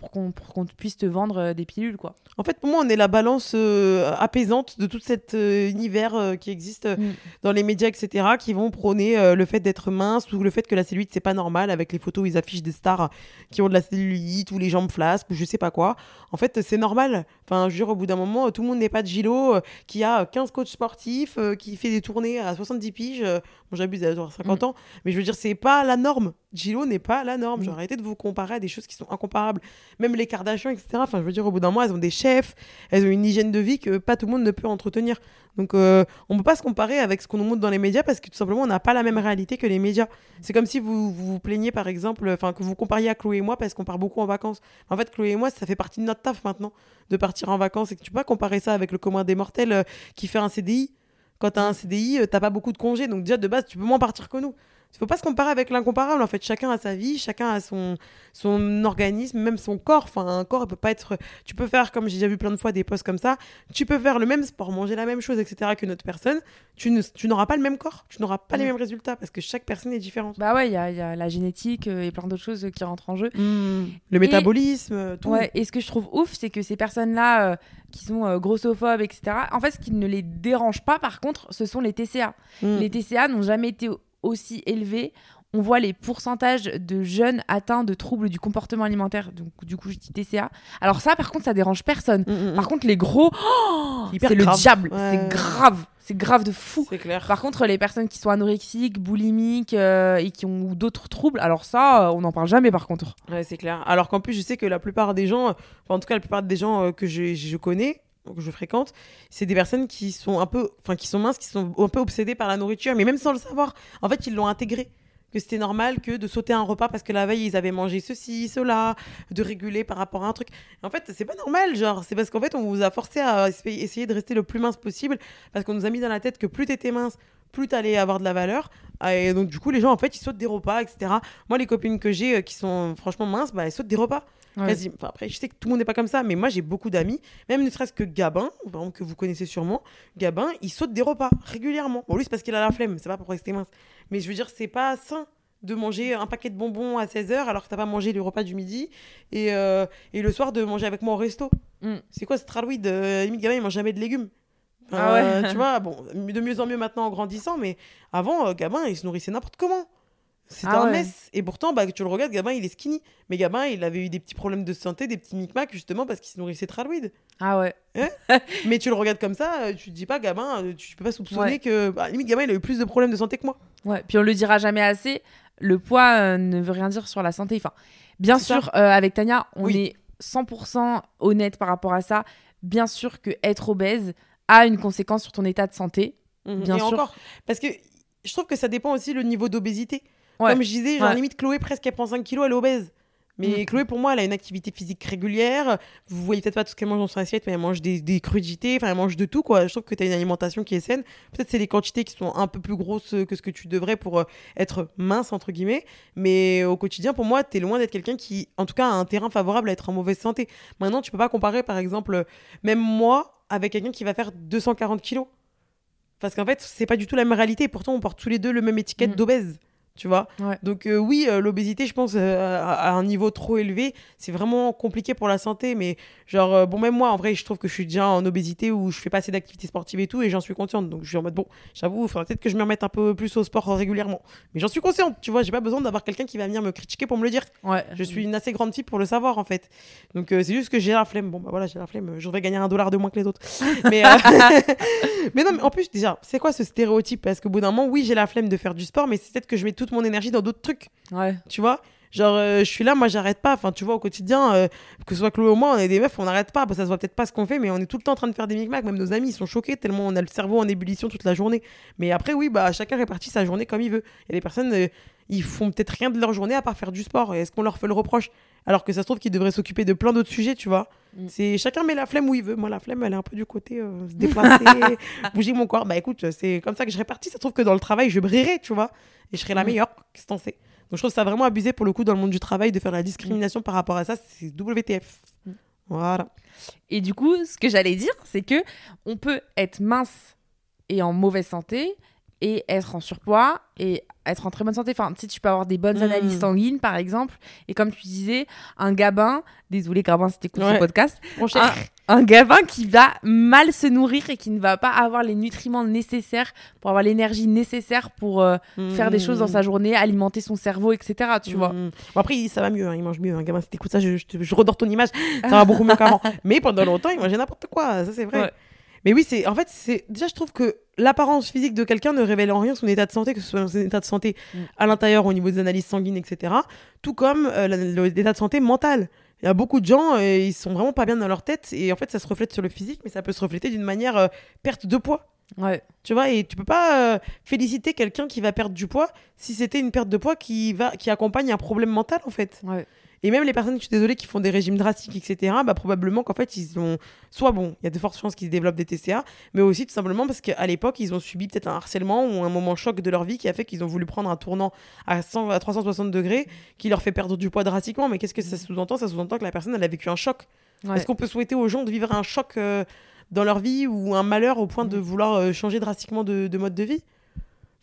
pour qu'on puisse te vendre euh, des pilules quoi. En fait, pour moi, on est la balance euh, apaisante de tout cet euh, univers euh, qui existe Mm. dans les médias, etc., qui vont prôner le fait d'être mince ou le fait que la cellulite, c'est pas normal, avec les photos où ils affichent des stars qui ont de la cellulite ou les jambes flasques ou je sais pas quoi. En fait, c'est normal. Enfin, je veux dire, au bout d'un moment, tout le monde n'est pas de Gilo, qui a 15 coachs sportifs, qui fait des tournées à 70 piges. bon, j'abuse, elle doit avoir 50 ans, mais je veux dire, c'est pas la norme. Gilo n'est pas la norme. Mm. Genre, arrêtez de vous comparer à des choses qui sont incomparables. Même les Kardashians, etc. Enfin, je veux dire, au bout d'un moment, elles ont des chefs, elles ont une hygiène de vie que pas tout le monde ne peut entretenir. Donc, euh, on peut pas se comparer avec ce qu'on nous montre dans les médias parce que tout simplement, on n'a pas la même réalité que les médias. C'est comme si vous vous, vous plaignez, par exemple, enfin, que vous compariez à Chloé et moi parce qu'on part beaucoup en vacances. En fait, Chloé et moi, ça fait partie de notre taf maintenant de partir en vacances et que tu peux pas comparer ça avec le commun des mortels euh, qui fait un CDI. Quand tu as un CDI, euh, t'as pas beaucoup de congés, donc déjà de base, tu peux moins partir que nous. Il faut pas se comparer avec l'incomparable. En fait, chacun a sa vie, chacun a son, son organisme, même son corps. Enfin, un corps, il peut pas être. Tu peux faire, comme j'ai déjà vu plein de fois des posts comme ça, tu peux faire le même sport, manger la même chose, etc. que notre personne. Tu, ne, tu n'auras pas le même corps, tu n'auras pas les Mm. mêmes résultats parce que chaque personne est différente. Bah ouais, il y, a- il y a la génétique euh, et plein d'autres choses qui rentrent en jeu. Le métabolisme, euh, tout. Ouais, et ce que je trouve ouf, c'est que ces personnes-là euh, qui sont euh, grossophobes, etc., en fait, ce qui ne les dérange pas, par contre, ce sont les TCA. Mm. Les TCA n'ont jamais été aussi élevés. On voit les pourcentages de jeunes atteints de troubles du comportement alimentaire. Donc, du coup, je dis TCA. Alors, ça, par contre, ça dérange personne. Mm, mm, mm. Par contre, les gros, oh, c'est le diable. Ouais. C'est grave. C'est grave de fou. Clair. Par contre, les personnes qui sont anorexiques, boulimiques euh, et qui ont d'autres troubles, alors ça, euh, on n'en parle jamais par contre. Ouais, c'est clair. Alors qu'en plus, je sais que la plupart des gens, enfin, en tout cas, la plupart des gens euh, que je, je connais, que je fréquente, c'est des personnes qui sont un peu, enfin, qui sont minces, qui sont un peu obsédées par la nourriture, mais même sans le savoir. En fait, ils l'ont intégré. Que c'était normal que de sauter un repas parce que la veille ils avaient mangé ceci, cela, de réguler par rapport à un truc. En fait, c'est pas normal, genre, c'est parce qu'en fait, on vous a forcé à essa- essayer de rester le plus mince possible parce qu'on nous a mis dans la tête que plus t'étais mince, plus t'allais avoir de la valeur. Ah, Et donc, du coup, les gens, en fait, ils sautent des repas, etc. Moi, les copines que j'ai euh, qui sont franchement minces, bah, elles sautent des repas. Ouais. Quasi. Enfin, après, je sais que tout le monde n'est pas comme ça, mais moi, j'ai beaucoup d'amis, même ne serait-ce que Gabin, par exemple, que vous connaissez sûrement. Gabin, il saute des repas régulièrement. Bon, lui, c'est parce qu'il a la flemme, c'est pas pour rester mince. Mais je veux dire, c'est pas sain de manger un paquet de bonbons à 16h alors que t'as pas mangé le repas du midi et, euh, et le soir de manger avec moi au resto. Mm. C'est quoi ce traloïde euh, Limite, Gabin, il mange jamais de légumes. Ah ouais. Euh, tu vois, bon, de mieux en mieux maintenant en grandissant, mais avant, Gabin, il se nourrissait n'importe comment. C'était Ah un ouais. mess. Et pourtant, bah, tu le regardes, Gabin, il est skinny. Mais Gabin, il avait eu des petits problèmes de santé, des petits micmacs, justement, parce qu'il se nourrissait traloïde. Ah ouais. Mais tu le regardes comme ça, euh, tu te dis pas, Gabin, euh, tu peux pas soupçonner Ouais. que. Bah, limite, Gabin, il a eu plus de problèmes de santé que moi. Ouais. Puis on le dira jamais assez. Le poids euh, ne veut rien dire sur la santé. Enfin, bien C'est sûr, euh, avec Tania, on Oui. est 100% honnête par rapport à ça. Bien sûr que être obèse a une conséquence sur ton état de santé. Mhm. Bien et sûr. encore. Parce que je trouve que ça dépend aussi le niveau d'obésité. Ouais. Comme je disais, genre Ouais. limite Chloé presque elle prend 5 kilos, elle est obèse. Mais Mm. Chloé, pour moi, elle a une activité physique régulière. Vous voyez peut-être pas tout ce qu'elle mange dans son assiette, mais elle mange des, des crudités, enfin, elle mange de tout, quoi. Je trouve que tu as une alimentation qui est saine. Peut-être c'est les quantités qui sont un peu plus grosses que ce que tu devrais pour euh, être mince, entre guillemets. Mais au quotidien, pour moi, tu es loin d'être quelqu'un qui, en tout cas, a un terrain favorable à être en mauvaise santé. Maintenant, tu peux pas comparer, par exemple, même moi, avec quelqu'un qui va faire 240 kilos. Parce qu'en fait, c'est pas du tout la même réalité. Pourtant, on porte tous les deux le même étiquette Mm. d'obèse. Tu vois Ouais. Donc, euh, oui, euh, l'obésité, je pense, euh, à, à un niveau trop élevé, c'est vraiment compliqué pour la santé. Mais, genre, bon, même moi, en vrai, je trouve que je suis déjà en obésité où je fais pas assez d'activités sportives et tout, et j'en suis consciente. Donc, je suis en mode, bon, j'avoue, il faudrait peut-être que je me remette un peu plus au sport régulièrement. Mais j'en suis consciente, tu vois, j'ai pas besoin d'avoir quelqu'un qui va venir me critiquer pour me le dire. Ouais. Je suis une assez grande fille pour le savoir, en fait. Donc, c'est juste que j'ai la flemme. Bon, bah voilà, j'ai la flemme. Je devrais gagner un dollar de moins que les autres. mais, mais non, mais en plus, déjà, c'est quoi ce stéréotype? Parce qu'au bout d'un moment, oui, j'ai la flemme de faire du sport, mais c'est peut-être que je mets toute mon énergie dans d'autres trucs. Ouais. Tu vois? Genre, euh, je suis là, moi, j'arrête pas. Enfin, tu vois, au quotidien, euh, que ce soit Chloé ou moi, on est des meufs, on n'arrête pas. Bon, ça se voit peut-être pas ce qu'on fait, mais on est tout le temps en train de faire des micmacs. Même nos amis, ils sont choqués tellement on a le cerveau en ébullition toute la journée. Mais après, oui, bah, chacun répartit sa journée comme il veut. Il y a des personnes, euh, ils font peut-être rien de leur journée à part faire du sport. Est-ce qu'on leur fait le reproche? Alors que ça se trouve qu'ils devraient s'occuper de plein d'autres sujets, tu vois. Mm. C'est chacun met la flemme où il veut. Moi, la flemme, elle est un peu du côté euh, se déplacer, bouger mon corps. Bah écoute, c'est comme ça que je répartis. Ça se trouve que dans le travail, je brillerai, tu vois. Et je serai la Mm. meilleure. Qu'est-ce que donc je trouve ça vraiment abusé pour le coup dans le monde du travail de faire la discrimination par rapport à ça. C'est WTF. Mm. Voilà. Et du coup, ce que j'allais dire, c'est que on peut être mince et en mauvaise santé et être en surpoids et être en très bonne santé. Enfin, tu sais, tu peux avoir des bonnes Mm. analyses sanguines, par exemple. Et comme tu disais, un gabin, désolé Gabin si t'écoutes Ouais. ce podcast, Mon cher. un, un gabin qui va mal se nourrir et qui ne va pas avoir les nutriments nécessaires pour avoir l'énergie nécessaire pour euh, faire des choses dans sa journée, alimenter son cerveau, etc. Tu vois. Mm. Bon, après, ça va mieux, hein, il mange mieux. Un gamin, si t'écoutes ça, je, je, je redors ton image. Ça va beaucoup mieux qu'avant. Mais pendant longtemps, il mangeait n'importe quoi. Ça, c'est vrai. Ouais. Mais oui, c'est en fait, c'est déjà, je trouve que l'apparence physique de quelqu'un ne révèle en rien son état de santé, que ce soit son état de santé Mm. à l'intérieur au niveau des analyses sanguines, etc. Tout comme euh, l'état de santé mental. Il y a beaucoup de gens, euh, ils sont vraiment pas bien dans leur tête et en fait, ça se reflète sur le physique, mais ça peut se refléter d'une manière euh, perte de poids. Ouais. Tu vois, et tu peux pas euh, féliciter quelqu'un qui va perdre du poids si c'était une perte de poids qui, va, qui accompagne un problème mental, en fait. Ouais. Et même les personnes, je suis désolée, qui font des régimes drastiques, etc., bah, probablement qu'en fait, ils ont. Soit bon, il y a de fortes chances qu'ils développent des TCA, mais aussi tout simplement parce qu'à l'époque, ils ont subi peut-être un harcèlement ou un moment choc de leur vie qui a fait qu'ils ont voulu prendre un tournant à, 100, à 360 degrés qui leur fait perdre du poids drastiquement. Mais qu'est-ce que ça sous-entend? Ça sous-entend que la personne, elle a vécu un choc. Ouais. Est-ce qu'on peut souhaiter aux gens de vivre un choc euh, dans leur vie ou un malheur au point de vouloir euh, changer drastiquement de, de mode de vie?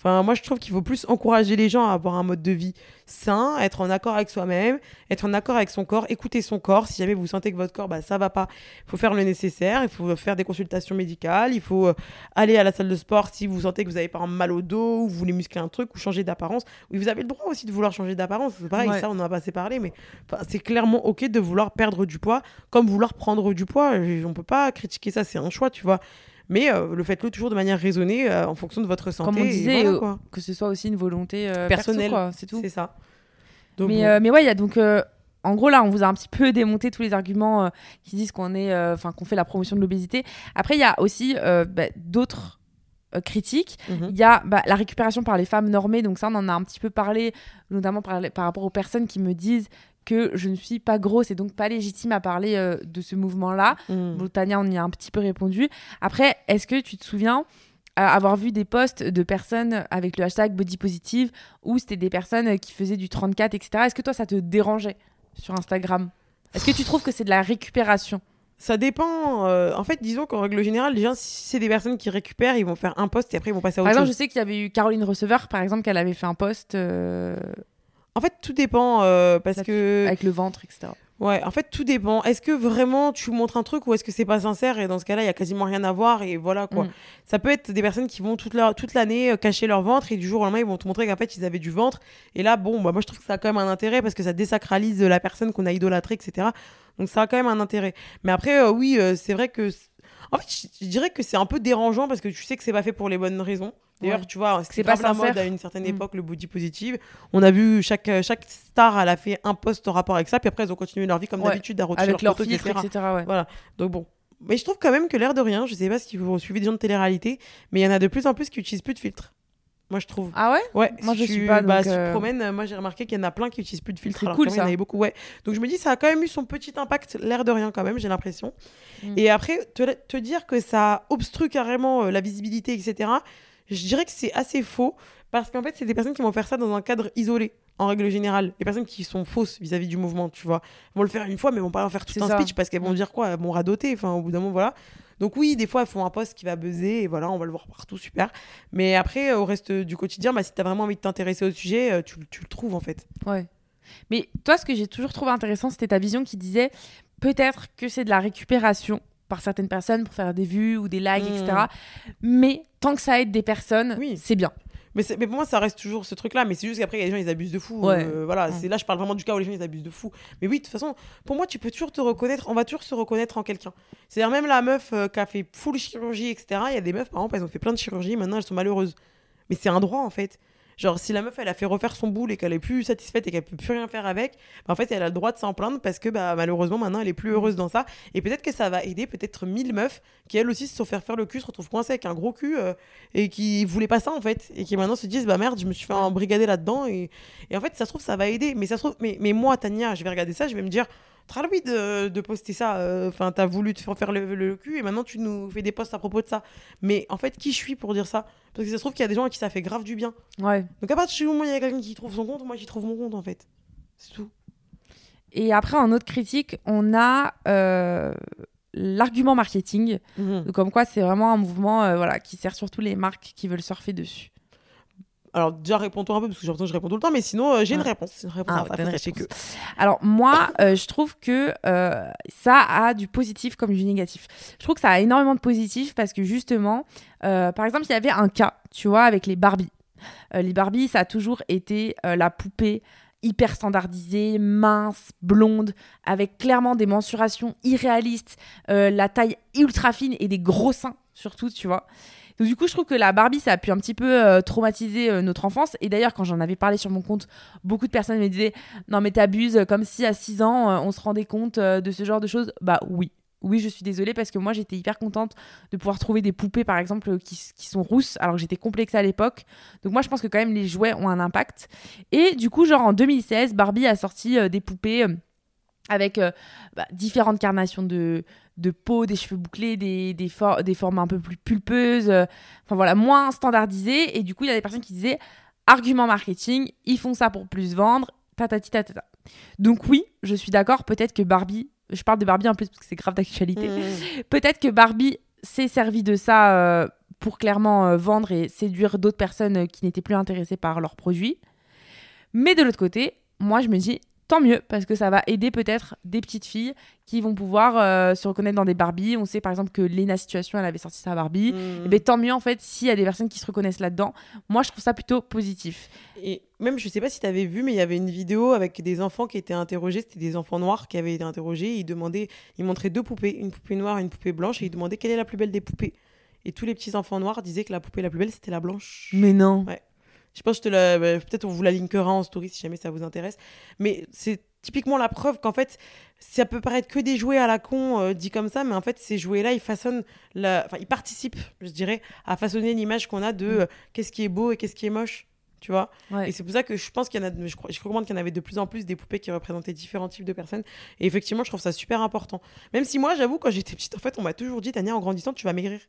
Enfin, moi, je trouve qu'il faut plus encourager les gens à avoir un mode de vie sain, être en accord avec soi-même, être en accord avec son corps, écouter son corps. Si jamais vous sentez que votre corps, bah, ça va pas, il faut faire le nécessaire, il faut faire des consultations médicales, il faut euh, aller à la salle de sport si vous sentez que vous avez par exemple mal au dos, ou vous voulez muscler un truc, ou changer d'apparence. Oui, vous avez le droit aussi de vouloir changer d'apparence. C'est pareil, Ouais. ça, on n'en a pas assez parlé, mais enfin, c'est clairement OK de vouloir perdre du poids comme vouloir prendre du poids. Et On peut pas critiquer ça, c'est un choix, tu vois. Mais euh, le faites-le toujours de manière raisonnée euh, en fonction de votre santé. Comme on et disait, voilà, euh, quoi. Que ce soit aussi une volonté Personnelle. personnelle, c'est tout. C'est ça. Donc, mais, bon. mais ouais, il y a donc. en gros, là, on vous a un petit peu démonté tous les arguments euh, qui disent qu'on est, euh, qu'on fait la promotion de l'obésité. Après, il y a aussi euh, bah, d'autres critiques. Mhm. Il y a bah, la récupération par les femmes normées. Donc ça, on en a un petit peu parlé, notamment par, par rapport aux personnes qui me disent que je ne suis pas grosse et donc pas légitime à parler euh, de ce mouvement-là. Bon, Tania, on y a un petit peu répondu. Après, est-ce que tu te souviens euh, avoir vu des posts de personnes avec le hashtag body positive où c'était des personnes qui faisaient du 34, etc. Est-ce que toi, ça te dérangeait sur Instagram? Est-ce que tu trouves que c'est de la récupération? Ça dépend. euh, en fait, disons qu'en règle générale, déjà, si c'est des personnes qui récupèrent, ils vont faire un post et après ils vont passer à Par autre exemple, je sais qu'il y avait eu Caroline Receveur, par exemple, qu'elle avait fait un post euh, En fait, tout dépend euh, parce que. avec le ventre, etc. Ouais, en fait, tout dépend. Est-ce que vraiment tu montres un truc ou est-ce que c'est pas sincère? Et dans ce cas-là, il y a quasiment rien à voir et voilà quoi. Mm. Ça peut être des personnes qui vont toute, l'année euh, cacher leur ventre et du jour au lendemain, ils vont te montrer qu'en fait, ils avaient du ventre. Et là, bon, bah, moi, je trouve que ça a quand même un intérêt parce que ça désacralise la personne qu'on a idolâtrée, etc. Donc, ça a quand même un intérêt. Mais après, euh, oui, euh, c'est vrai que. En fait, je- je dirais que c'est un peu dérangeant parce que tu sais que c'est pas fait pour les bonnes raisons. D'ailleurs, Ouais. tu vois, C'est pas la mode à une certaine Mm. époque, le body positive. On a vu chaque, euh, chaque star, elle a fait un post en rapport avec ça, puis après, elles ont continué leur vie comme Ouais. d'habitude à retirer Avec leurs leur etc. etc. ouais. Voilà. Donc bon. Mais je trouve quand même que l'air de rien, je sais pas si vous suivez des gens de télé-réalité, mais il y en a de plus en plus qui utilisent plus de filtres. Moi, je trouve. Ah ouais? Ouais, Moi, si je tu- suis pas, Bah, donc, si tu te euh, promènes, euh, moi j'ai remarqué qu'il y en a plein qui utilisent plus de filtres. C'est cool, qu'avant, il y en ça. avait beaucoup, ouais. Donc je me dis, ça a quand même eu son petit impact, l'air de rien quand même, j'ai l'impression. Mm. Et après, te, te dire que ça obstrue carrément euh, la visibilité, etc., je dirais que c'est assez faux, parce qu'en fait, c'est des personnes qui vont faire ça dans un cadre isolé. En règle générale, les personnes qui sont fausses vis-à-vis du mouvement, tu vois, vont le faire une fois, mais vont pas en faire tout un ça. speech parce qu'elles vont Mm. dire quoi? Elles vont radoter, enfin, au bout d'un moment, voilà. Donc oui, des fois, elles font un post qui va buzzer, et voilà, on va le voir partout, super. Mais après, au reste du quotidien, bah, si tu as vraiment envie de t'intéresser au sujet, euh, tu, tu le trouves en fait. Ouais. Mais toi, ce que j'ai toujours trouvé intéressant, c'était ta vision qui disait peut-être que c'est de la récupération par certaines personnes pour faire des vues ou des likes, etc. Mais tant que ça aide des personnes, Oui. c'est bien. Mais, mais pour moi, ça reste toujours ce truc-là. Mais c'est juste qu'après, il y a des gens, ils abusent de fou. Ouais. Euh, voilà, c'est là, je parle vraiment du cas où les gens, ils abusent de fou. Mais oui, de toute façon, pour moi, tu peux toujours te reconnaître. On va toujours se reconnaître en quelqu'un. C'est-à-dire, même la meuf euh, qui a fait full chirurgie, etc. Il y a des meufs, par exemple, elles ont fait plein de chirurgie. Maintenant, elles sont malheureuses. Mais c'est un droit, en fait. Genre, si la meuf, elle a fait refaire son boule et qu'elle est plus satisfaite et qu'elle peut plus rien faire avec, bah, en fait, elle a le droit de s'en plaindre parce que bah, malheureusement, maintenant, elle est plus heureuse dans ça. Et peut-être que ça va aider peut-être 1000 meufs qui, elles aussi, se sont fait faire le cul, se retrouvent coincées avec un gros cul euh, et qui voulaient pas ça, en fait. Et qui maintenant se disent, bah merde, je me suis fait embrigader là-dedans. Et... et en fait, ça se trouve, ça va aider. Mais ça se trouve, mais, mais moi, Tania, je vais regarder ça, je vais me dire, Traloui de, de poster ça. euh, Enfin, t'as voulu te faire faire le, le cul et maintenant tu nous fais des posts à propos de ça. Mais en fait, qui je suis pour dire ça? Parce que ça se trouve qu'il y a des gens à qui ça fait grave du bien. Ouais. Donc à partir du moment où il y a quelqu'un qui trouve son compte, moi j'y trouve mon compte en fait. C'est tout. Et après, en autre critique, on a euh, l'argument marketing, Mhm. comme quoi c'est vraiment un mouvement euh, voilà, qui sert surtout les marques qui veulent surfer dessus. Alors déjà réponds-toi un peu parce que j'ai l'impression que je réponds tout le temps, mais sinon euh, j'ai une réponse. Une réponse Ah, à une réponse. que. Alors moi, euh, je trouve que euh, ça a du positif comme du négatif. Je trouve que ça a énormément de positif parce que justement, par exemple, il y avait un cas, tu vois, avec les Barbie. Euh, les Barbie, ça a toujours été la poupée hyper standardisée, mince, blonde, avec clairement des mensurations irréalistes, la taille ultra fine et des gros seins surtout, tu vois. Donc du coup, je trouve que la Barbie, ça a pu un petit peu euh, traumatiser euh, notre enfance. Et d'ailleurs, quand j'en avais parlé sur mon compte, beaucoup de personnes me disaient non mais t'abuses, comme si à 6 ans, euh, on se rendait compte de ce genre de choses. Bah oui. Oui, je suis désolée parce que moi j'étais hyper contente de pouvoir trouver des poupées par exemple qui, sont rousses alors que j'étais complexée à l'époque. Donc moi je pense que quand même les jouets ont un impact. Et du coup, genre en 2016, Barbie a sorti des poupées avec bah, différentes carnations de, de peau, des cheveux bouclés, des, des, for- des formes un peu plus pulpeuses, euh, enfin voilà, moins standardisées. Et du coup, il y a des personnes qui disaient argument marketing, ils font ça pour plus vendre, tatati tatata. Donc oui, je suis d'accord, peut-être que Barbie, je parle de Barbie en plus parce que c'est grave d'actualité, Mmh. peut-être que Barbie s'est servi de ça euh, pour clairement euh, vendre et séduire d'autres personnes qui n'étaient plus intéressées par leurs produits. Mais de l'autre côté, moi je me dis tant mieux parce que ça va aider peut-être des petites filles qui vont pouvoir euh, se reconnaître dans des Barbie. On sait par exemple que Lena Situation, elle avait sorti sa Barbie. Mmh. Et ben tant mieux en fait s'il y a des personnes qui se reconnaissent là-dedans. Moi je trouve ça plutôt positif. Et même, je sais pas si tu avais vu, mais il y avait une vidéo avec des enfants qui étaient interrogés. C'était des enfants noirs qui avaient été interrogés. Ils demandaient, ils montraient deux poupées, une poupée noire et une poupée blanche, et ils demandaient quelle est la plus belle des poupées. Et tous les petits enfants noirs disaient que la poupée la plus belle, c'était la blanche. Mais non. Ouais. Je pense que bah, peut-être on vous la linkera en story si jamais ça vous intéresse. Mais c'est typiquement la preuve qu'en fait, ça peut paraître que des jouets à la con euh, dit comme ça, mais en fait, ces jouets-là, ils façonnent, la... enfin, ils participent, je dirais, à façonner l'image qu'on a de euh, qu'est-ce qui est beau et qu'est-ce qui est moche. Tu vois Ouais. Et c'est pour ça que je pense qu'il y en a, je crois, je recommande qu'il y en avait de plus en plus des poupées qui représentaient différents types de personnes. Et effectivement, je trouve ça super important. Même si moi, j'avoue, quand j'étais petite, en fait, on m'a toujours dit, Tania, en grandissant, tu vas maigrir.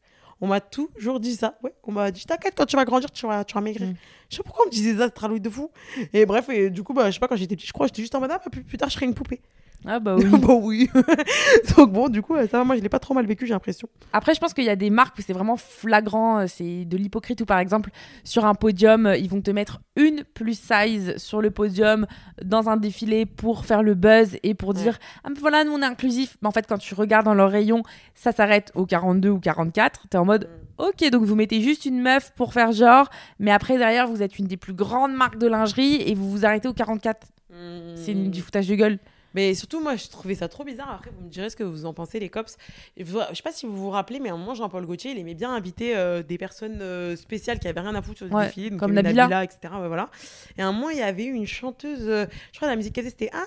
On m'a toujours dit ça. Ouais, on m'a dit, t'inquiète, quand tu vas grandir, tu vas, tu vas maigrir. Mm. Je sais pas pourquoi on me disait ça, c'est un de fou. Et bref, et du coup, bah, je sais pas, quand j'étais petite, je crois, j'étais juste en mode, ah, bah, plus, plus tard, je serai une poupée. Ah bah oui. oui. Donc bon, du coup, ça va, moi, je l'ai pas trop mal vécu, j'ai l'impression. Après, je pense qu'il y a des marques où c'est vraiment flagrant, euh, c'est de l'hypocrite, ou par exemple, sur un podium, euh, ils vont te mettre une plus size sur le podium dans un défilé pour faire le buzz et pour Ouais. dire Ah, mais voilà, nous on est inclusif. Mais en fait, quand tu regardes dans leur rayon, ça s'arrête au 42 ou 44. T'es en mode Ok, donc vous mettez juste une meuf pour faire genre, mais après, derrière, vous êtes une des plus grandes marques de lingerie et vous vous arrêtez au 44. C'est une- du foutage de gueule. Mais surtout, moi, je trouvais ça trop bizarre. Après, vous me direz ce que vous en pensez, les cops. Je sais pas si vous vous rappelez, mais à un moment, Jean-Paul Gaultier, il aimait bien inviter euh, des personnes euh, spéciales qui avaient rien à foutre sur le Ouais, défilé. donc comme avait Nabila. etc. ouais, voilà. Et à un moment, il y avait une chanteuse, euh, je crois, la musique qu'elle faisait, c'était Ah,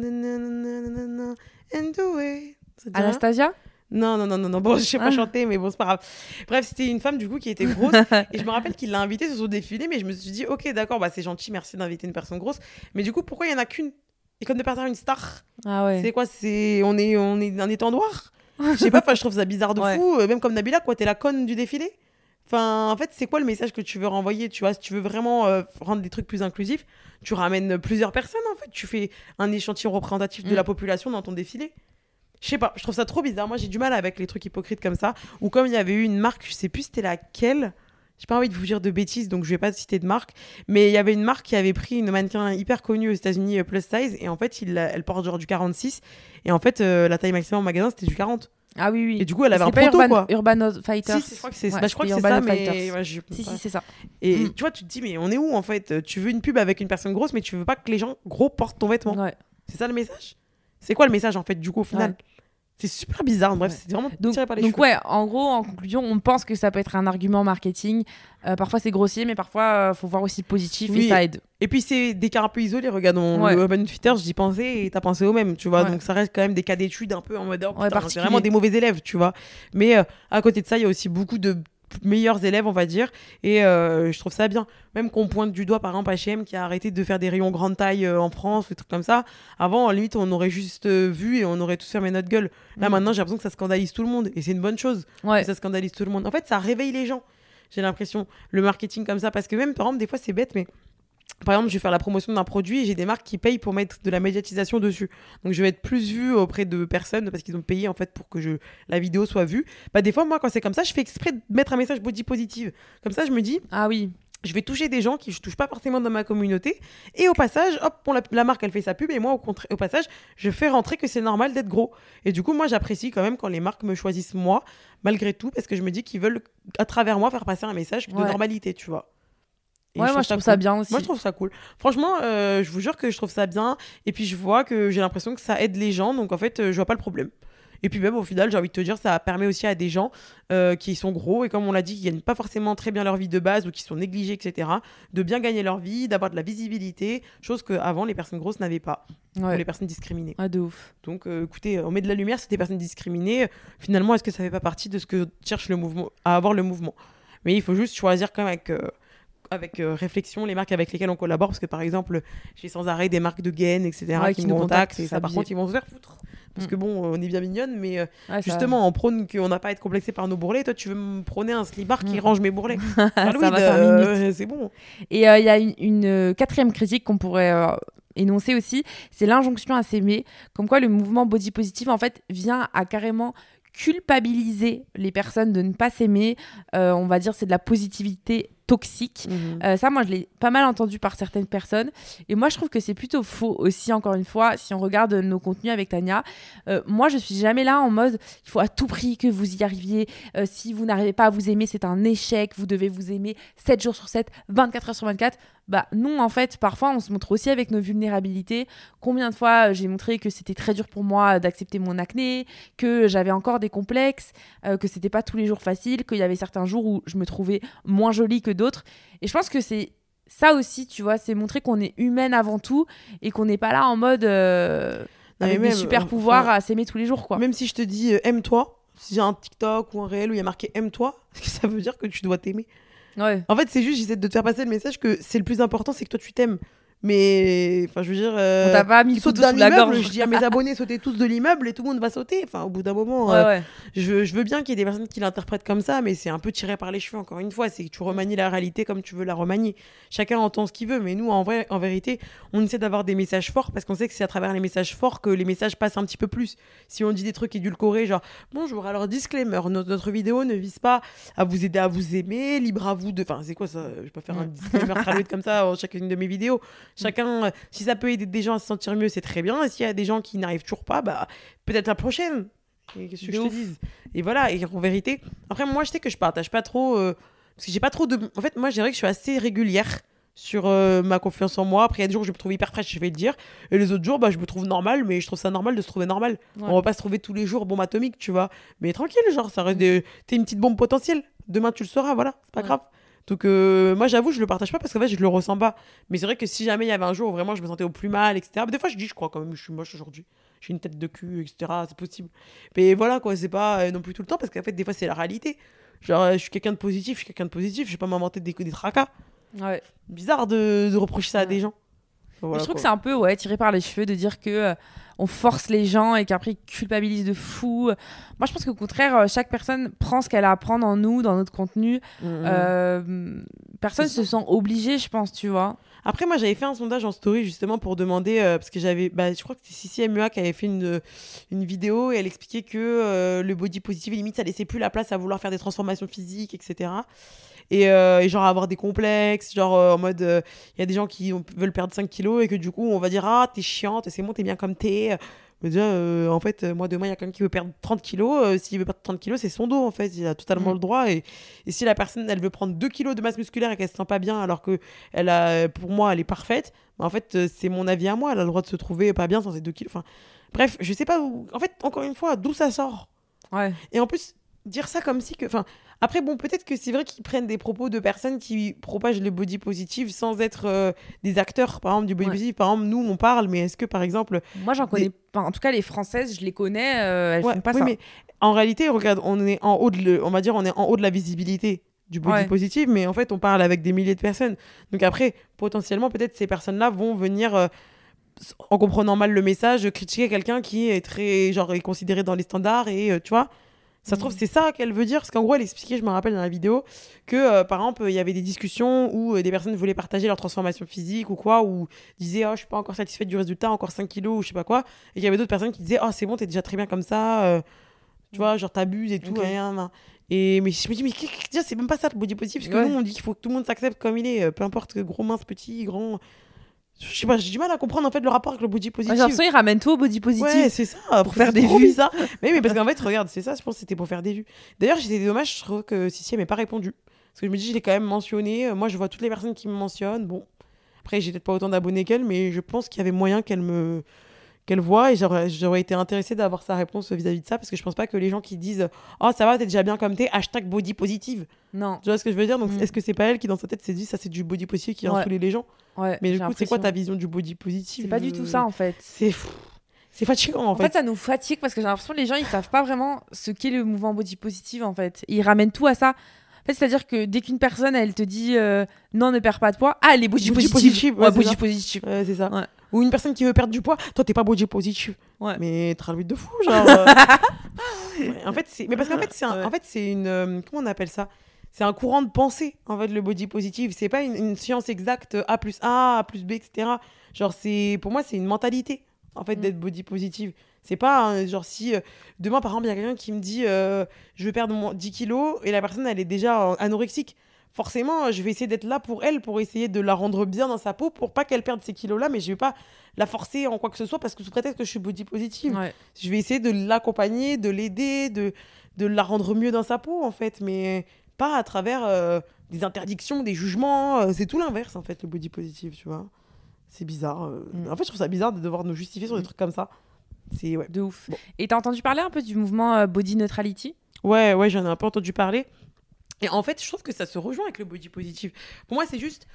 nananana, and do it. Anastasia? Non, non, non, non, non. Bon, je sais pas Ah. chanter, mais bon, c'est pas grave. Bref, c'était une femme, du coup, qui était grosse. et je me rappelle qu'il l'a invitée sur son défilé, mais je me suis dit, ok, d'accord, bah, c'est gentil, merci d'inviter une personne grosse. Mais du coup, pourquoi il y en a qu'une Et comme de partir une star Ah ouais. c'est quoi C'est on est on est un étendoir Je sais pas, enfin, je trouve ça bizarre de Ouais. fou. euh, Même comme Nabila, quoi, t'es la conne du défilé. Enfin, en fait, c'est quoi le message que tu veux renvoyer Tu vois, si tu veux vraiment euh, rendre des trucs plus inclusifs, tu ramènes plusieurs personnes. En fait, tu fais un échantillon représentatif de Mm. la population dans ton défilé. Je sais pas, je trouve ça trop bizarre. Moi, j'ai du mal avec les trucs hypocrites comme ça. Ou comme il y avait eu une marque, je sais plus c'était laquelle. J'ai pas envie de vous dire de bêtises, donc je vais pas citer de marque. Mais il y avait une marque qui avait pris une mannequin hyper connue aux États-Unis, euh, plus size, et en fait, il, elle porte genre du 46. Et en fait, euh, la taille maximum en magasin, c'était du 40. Ah oui, oui. Et du coup, elle avait un pas proto, Urban, quoi. Urban Fighters. Si, je crois que c'est Ouais, bah, ça, mais Fighters. ouais, je- Si, si, c'est ça. Et Mm. tu vois, tu te dis, mais on est où en fait? Tu veux une pub avec une personne grosse, mais tu veux pas que les gens gros portent ton vêtement. Ouais. C'est ça le message? C'est quoi le message en fait, du coup, au final? C'est super bizarre. Bref, Ouais. c'est vraiment Donc, tiré par les donc cheveux. ouais, en gros, en conclusion, on pense que ça peut être un argument marketing. Euh, parfois c'est grossier, mais parfois euh, faut voir aussi positif Oui. et ça aide. Et puis c'est des cas un peu isolés. Regarde, on, Ouais. le Urban Fitter, j'y pensais et t'as pensé au même, tu vois. Ouais. Donc ça reste quand même des cas d'études un peu en mode. oh, putain, c'est vraiment des mauvais élèves, tu vois. Mais euh, à côté de ça, il y a aussi beaucoup de meilleurs élèves, on va dire. Et euh, je trouve ça bien. Même qu'on pointe du doigt, par exemple, HM qui a arrêté de faire des rayons grande taille euh, en France, ou des trucs comme ça. Avant, en limite, on aurait juste euh, vu et on aurait tous fermé notre gueule. Là, Mm. maintenant, j'ai l'impression que ça scandalise tout le monde. Et c'est une bonne chose. Ouais. que ça scandalise tout le monde. En fait, ça réveille les gens. J'ai l'impression, le marketing comme ça, parce que même, par exemple, des fois, c'est bête, mais par exemple, je vais faire la promotion d'un produit et j'ai des marques qui payent pour mettre de la médiatisation dessus. Donc, je vais être plus vue auprès de personnes parce qu'ils ont payé en fait pour que je, la vidéo soit vue. Bah, des fois, moi, quand c'est comme ça, je fais exprès de mettre un message body positive. Comme ça, je me dis, Ah oui. je vais toucher des gens qui je touche pas forcément dans ma communauté. Et au passage, hop, bon, la, la marque, elle fait sa pub. Et moi, au, au passage, je fais rentrer que c'est normal d'être gros. Et du coup, moi, j'apprécie quand même quand les marques me choisissent moi, malgré tout, parce que je me dis qu'ils veulent, à travers moi, faire passer un message de Ouais. normalité, tu vois. Et ouais, moi je trouve ça cool. bien aussi. Moi, je trouve ça cool. Franchement, euh, je vous jure que je trouve ça bien. Et puis, je vois que j'ai l'impression que ça aide les gens. Donc, en fait, euh, je vois pas le problème. Et puis, même au final, j'ai envie de te dire, ça permet aussi à des gens euh, qui sont gros et, comme on l'a dit, qui gagnent pas forcément très bien leur vie de base ou qui sont négligés, etc., de bien gagner leur vie, d'avoir de la visibilité, chose qu'avant, les personnes grosses n'avaient pas, ou les personnes discriminées. Ouais, de ouf. Donc, euh, écoutez, on met de la lumière sur des personnes discriminées. Finalement, est-ce que ça fait pas partie de ce que cherche le mouvement, à avoir le mouvement? Mais il faut juste choisir quand même avec, euh, avec euh, réflexion les marques avec lesquelles on collabore parce que par exemple j'ai sans arrêt des marques de gaines etc Ouais, qui, qui nous contactent contactent, et ça par contre ils vont se faire foutre. Parce Mm. que bon on est bien mignonne mais euh, Ouais, justement on prône qu'on n'a pas à être complexé par nos bourrelets. Toi tu veux me prôner un slibard qui Mm. range mes bourrelets. Ah euh, c'est bon. Et euh, il y a une, une, quatrième critique qu'on pourrait énoncer aussi, c'est l'injonction à s'aimer, comme quoi le mouvement body positive en fait vient à carrément culpabiliser les personnes de ne pas s'aimer. Euh, on va dire c'est de la positivité toxique. Euh, ça, moi, je l'ai pas mal entendu par certaines personnes. Et moi, je trouve que c'est plutôt faux aussi, encore une fois, si on regarde nos contenus avec Tania. Euh, moi, je suis jamais là en mode, il faut à tout prix que vous y arriviez. Euh, si vous n'arrivez pas à vous aimer, c'est un échec. Vous devez vous aimer 7 jours sur 7, 24 heures sur 24. Bah non, en fait, parfois, on se montre aussi avec nos vulnérabilités. Combien de fois euh, j'ai montré que c'était très dur pour moi d'accepter mon acné, que j'avais encore des complexes, euh, que c'était pas tous les jours facile, qu'il y avait certains jours où je me trouvais moins jolie que d'autres. Et je pense que c'est ça aussi, tu vois, c'est montrer qu'on est humaine avant tout et qu'on n'est pas là en mode euh, Non, avec mais des même, super euh, pouvoirs enfin, à s'aimer tous les jours, quoi. même si je te dis euh, aime-toi si j'ai un TikTok ou un réel où il y a marqué aime-toi ça veut dire que tu dois t'aimer En fait, c'est juste, j'essaie de te faire passer le message que c'est le plus important, c'est que toi tu t'aimes. Mais, enfin, je veux dire. euh, On t'a pas mis saute d'un immeuble, je dis à mes abonnés, sautez tous de l'immeuble et tout le monde va sauter. Enfin, au bout d'un moment, Ouais, euh, ouais. je, veux- je veux bien qu'il y ait des personnes qui l'interprètent comme ça, mais c'est un peu tiré par les cheveux, encore une fois. C'est que tu remanies la réalité comme tu veux la remanier. Chacun entend ce qu'il veut, mais nous, en vrai, en vérité, on essaie d'avoir des messages forts parce qu'on sait que c'est à travers les messages forts que les messages passent un petit peu plus. Si on dit des trucs édulcorés, genre, bonjour, alors disclaimer, notre, notre vidéo ne vise pas à vous aider à vous aimer, libre à vous de. Enfin, c'est quoi ça? Je vais pas faire un disclaimer traduit comme ça en chacune de mes vidéos. Chacun, euh, si ça peut aider des gens à se sentir mieux, c'est très bien. Et s'il y a des gens qui n'arrivent toujours pas, bah, peut-être la prochaine. Et Qu'est-ce que je te dise? Et voilà, et en vérité, après, moi, je sais que je partage pas trop. euh, parce que j'ai pas trop de. En fait, moi, je dirais que je suis assez régulière sur euh, ma confiance en moi. Après, il y a des jours où je me trouve hyper fraîche, je vais le dire. Et les autres jours, bah, je me trouve normal, mais je trouve ça normal de se trouver normal. Ouais. On va pas se trouver tous les jours bombe atomique, tu vois. Mais tranquille, genre, ça reste des... T'es une petite bombe potentielle. Demain, tu le sauras, voilà, c'est pas Ouais. grave. Donc, euh, moi, j'avoue, je le partage pas parce qu'en fait, je le ressens pas. Mais c'est vrai que si jamais il y avait un jour où vraiment je me sentais au plus mal, etc. mais des fois, je dis, je crois quand même, je suis moche aujourd'hui. J'ai une tête de cul, etc. C'est possible. Mais voilà, quoi, c'est pas euh, non plus tout le temps parce qu'en fait, des fois, c'est la réalité. Genre, euh, je suis quelqu'un de positif, je suis quelqu'un de positif, je vais pas m'inventer des, des tracas. Ouais. Bizarre de, de reprocher ça à des gens. Voilà, je trouve quoi. que c'est un peu ouais, tiré par les cheveux de dire que euh, on force les gens et qu'après ils culpabilisent de fou. Moi, je pense qu'au contraire, euh, chaque personne prend ce qu'elle a à prendre en nous, dans notre contenu. Mhm. Euh, personne se sent obligé, je pense, tu vois. Après, moi, j'avais fait un sondage en story justement pour demander, euh, parce que j'avais, bah, je crois que c'est Sissi MUA qui avait fait une, une vidéo et elle expliquait que euh, le body positive, limite, ça laissait plus la place à vouloir faire des transformations physiques, etc. Et, euh, et genre avoir des complexes, genre euh, en mode, euh, il y a des gens qui veulent perdre 5 kilos et que du coup, on va dire, ah, t'es chiante, c'est bon, t'es bien comme t'es. Mais déjà, euh, en fait, euh, moi, demain, il y a quelqu'un qui veut perdre 30 kilos. euh, S'il veut perdre 30 kilos, c'est son dos, en fait. Il a totalement Mm. le droit. Et, et si la personne, elle veut prendre 2 kilos de masse musculaire et qu'elle se sent pas bien, alors que elle a, pour moi, elle est parfaite, bah, en fait, c'est mon avis à moi. Elle a le droit de se trouver pas bien sans ces 2 kilos. Enfin, bref, je sais pas où. En fait, encore une fois, d'où ça sort Ouais. Et en plus, dire ça comme si que. Enfin, après, bon, peut-être que c'est vrai qu'ils prennent des propos de personnes qui propagent le body positive sans être euh, des acteurs, par exemple, du body Ouais. positive. Par exemple, nous, on parle, mais est-ce que, par exemple, Moi, j'en connais pas. En tout cas, les françaises, je les connais. euh, elles Ouais, font pas oui, ça. mais en réalité, regarde, on est en haut de, le- on va dire, on est en haut de la visibilité du body Ouais. positive, mais en fait, on parle avec des milliers de personnes. Donc après, potentiellement, peut-être ces personnes-là vont venir, euh, en comprenant mal le message, critiquer quelqu'un qui est très, genre, est considéré dans les standards et, tu vois. Ça se trouve, c'est ça qu'elle veut dire. Parce qu'en gros, elle expliquait, je me rappelle dans la vidéo, que euh, par exemple, il y avait des discussions où euh, des personnes voulaient partager leur transformation physique ou quoi, ou disaient, oh, je suis pas encore satisfaite du résultat, encore 5 kilos, ou je sais pas quoi. Et qu'il y avait d'autres personnes qui disaient, oh, c'est bon, t'es déjà très bien comme ça, euh, tu vois, genre t'abuses et tout. Ok. rien, rien. Et mais je me dis, mais c'est même pas ça le body positive, parce que Ouais. nous, on dit qu'il faut que tout le monde s'accepte comme il est, peu importe gros, mince, petit, grand. Je sais pas, j'ai du mal à comprendre en fait le rapport avec le body positif. J'ai l'impression qu'ils ramènent tout au body positif. Ouais, c'est ça, Pour faire des trop vues. bizarre. mais, mais parce qu'en fait, regarde, c'est ça, je pense que c'était pour faire des vues. D'ailleurs, j'étais dommage, je trouve que Sissi, m'ait pas répondu. Parce que je me dis, je l'ai quand même mentionné. Euh, Moi, je vois toutes les personnes qui me mentionnent. Bon, après, j'ai peut-être pas autant d'abonnés qu'elle, mais je pense qu'il y avait moyen qu'elle me qu'elle voit et j'aurais été intéressée d'avoir sa réponse vis-à-vis de ça parce que je pense pas que les gens qui disent oh ça va t'es déjà bien comme t'es hashtag body positive Non. tu vois ce que je veux dire? Donc Mm. est-ce que c'est pas elle qui dans sa tête s'est dit ça c'est du body positive qui Ouais. insulte les gens Ouais, mais du coup c'est quoi ta vision du body positive? C'est pas du tout ça, en fait. c'est fou. c'est fatigant en, En fait, ça nous fatigue parce que j'ai l'impression que les gens ils savent pas vraiment ce qu'est le mouvement body positive en fait. Ils ramènent tout à ça. En fait, c'est-à-dire que dès qu'une personne, elle te dit euh, non, ne perds pas de poids, ah, elle est body, Body positive. positive, ouais, Ouais, c'est body ça. positive. Ouais, c'est ça. Ouais. Ou une personne qui veut perdre du poids, toi t'es pas body positive. Ouais. Mais t'as le de fou, genre. euh. Ouais, en fait, c'est. Mais parce qu'en fait, c'est un- en fait, c'est une. euh, Comment on appelle ça? C'est un courant de pensée, en fait, le body positive. C'est pas une, une science exacte A plus A, A plus B, etc. Genre, c'est. Pour moi, c'est une mentalité, en fait, Mm. d'être body positive. C'est pas un- genre si euh, demain par exemple il y a quelqu'un qui me dit euh, je veux perdre mon 10 kilos et la personne elle est déjà euh, anorexique forcément je vais essayer d'être là pour elle pour essayer de la rendre bien dans sa peau pour pas qu'elle perde ces kilos là mais je vais pas la forcer en quoi que ce soit parce que sous prétexte que je suis body positive Ouais. je vais essayer de l'accompagner de l'aider de, de la rendre mieux dans sa peau en fait mais pas à travers euh, des interdictions des jugements euh, c'est tout l'inverse en fait le body positive tu vois c'est bizarre euh. Mm. en fait je trouve ça bizarre de devoir nous justifier sur des Mm. trucs comme ça c'est ouais De ouf. Bon. Et t'as entendu parler un peu du mouvement euh, body neutrality? Ouais, ouais, j'en ai un peu entendu parler. Et en fait, je trouve que ça se rejoint avec le body positive. Pour moi, c'est juste.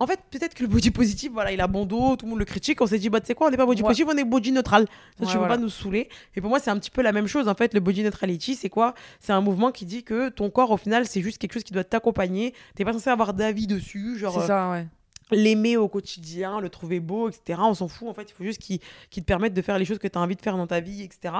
En fait, peut-être que le body positive, voilà, il a bon dos, tout le monde le critique. On s'est dit, bah, tu sais quoi, on n'est pas body Ouais. positive, on est body neutral. Ça, Ouais, tu veux voilà. pas nous saouler. Et pour moi, c'est un petit peu la même chose. En fait, le body neutrality, c'est quoi? C'est un mouvement qui dit que ton corps, au final, c'est juste quelque chose qui doit t'accompagner. T'es pas censé avoir d'avis dessus. Genre, C'est ça, ouais. L'aimer au quotidien, le trouver beau, etc. On s'en fout, en fait. Il faut juste qu'il te permette de faire les choses que tu as envie de faire dans ta vie, etc.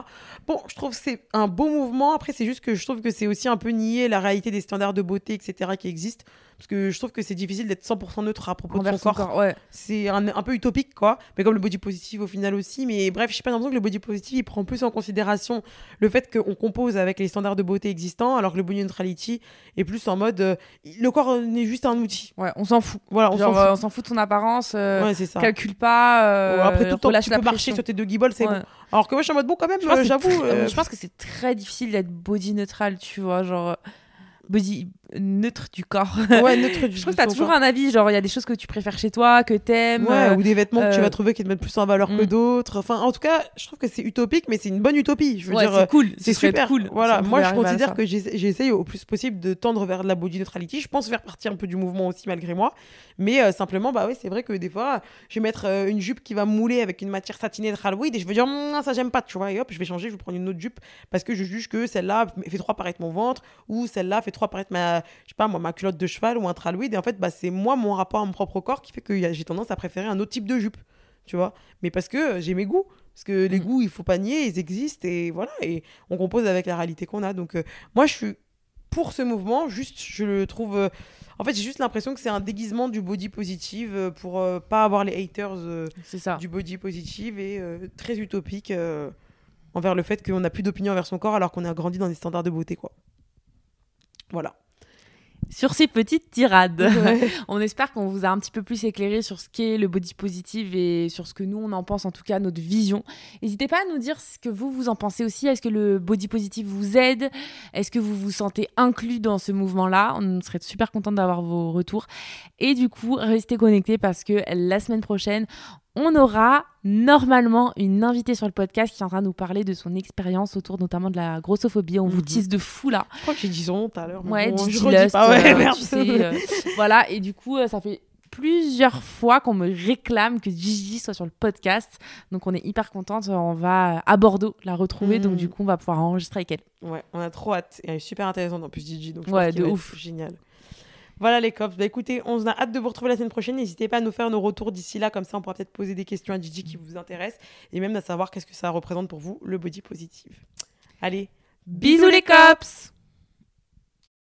Bon, je trouve que c'est un beau mouvement. Après, c'est juste que je trouve que c'est aussi un peu nier la réalité des standards de beauté, etc. qui existent. Parce que je trouve que c'est difficile d'être 100% neutre à propos Envers de son son corps. corps, ouais. C'est un, un peu utopique, quoi. Mais comme le body positive au final aussi. Mais bref, je sais pas, l'impression que le body positive, il prend plus en considération le fait qu'on compose avec les standards de beauté existants, alors que le body neutrality est plus en mode euh, le corps n'est juste un outil. Ouais, on s'en fout. Voilà, on s'en euh, fout. on s'en fout de son apparence, euh, ouais, c'est ça. calcule pas, euh, Ouais, après tout le temps, tu peux marcher sur tes deux guibolles, c'est Ouais. bon. Alors que moi, je suis en mode bon quand même, j'avoue. Je pense que c'est très difficile d'être body neutral, tu vois, genre body neutre du corps. ouais, neutre du Je trouve que t'as toujours corps. un avis, genre il y a des choses que tu préfères chez toi, que t'aimes. Ouais, euh, ou des vêtements que tu euh, vas trouver qui te mettent plus en valeur que mm. d'autres. Enfin, en tout cas, je trouve que c'est utopique, mais c'est une bonne utopie. Je veux ouais, dire, euh, c'est cool. c'est super. cool. Voilà, moi je considère que j'essa- j'essaye au plus possible de tendre vers de la body neutrality. Je pense faire partie un peu du mouvement aussi malgré moi, mais euh, simplement bah oui, c'est vrai que des fois, je vais mettre euh, une jupe qui va mouler avec une matière satinée de Halloween et je vais dire ça j'aime pas, tu vois, et hop, je vais changer, je vais prendre une autre jupe parce que je juge que celle-là fait trop apparaître mon ventre ou celle-là fait trop apparaître ma je sais pas moi ma culotte de cheval ou un traloïd et en fait bah c'est moi mon rapport à mon propre corps qui fait que j'ai tendance à préférer un autre type de jupe, tu vois. Mais parce que euh, j'ai mes goûts parce que les Mm. goûts, il faut pas nier, ils existent et voilà, et on compose avec la réalité qu'on a. Donc, euh, moi, je suis pour ce mouvement, juste, je le trouve. euh, en fait, j'ai juste l'impression que c'est un déguisement du body positive pour euh, pas avoir les haters euh, ça. du body positive et euh, très utopique envers le fait qu'on n'a plus d'opinion envers son corps alors qu'on a grandi dans des standards de beauté, quoi. Voilà. Sur ces petites tirades. Ouais. On espère qu'on vous a un petit peu plus éclairé sur ce qu'est le body positive et sur ce que nous on en pense, en tout cas notre vision. N'hésitez pas à nous dire ce que vous vous en pensez aussi. Est-ce que le body positive vous aide? Est-ce que vous vous sentez inclus dans ce mouvement-là? On serait super content d'avoir vos retours. Et du coup, restez connectés parce que la semaine prochaine, on aura normalement une invitée sur le podcast qui viendra nous parler de son expérience autour notamment de la grossophobie. On vous Mhm. tease de fou là. Je crois que j'ai dit son nom tout à l'heure. Ouais, bon, Gigi je Lust, pas. Ouais, euh, merde. tu sais, euh, voilà, et du coup, euh, ça fait plusieurs fois qu'on me réclame que Gigi soit sur le podcast. Donc on est hyper contente. On va à Bordeaux la retrouver. Donc du coup, on va pouvoir enregistrer avec elle. Ouais, on a trop hâte. Elle est super intéressante en plus, Gigi. Donc je Ouais, de ouf. Génial. Voilà les cops. Bah écoutez, on a hâte de vous retrouver la semaine prochaine. N'hésitez pas à nous faire nos retours d'ici là, comme ça on pourra peut-être poser des questions à Gigi qui vous intéressent et même à savoir qu'est-ce que ça représente pour vous le body positive. Allez, Bisous les cops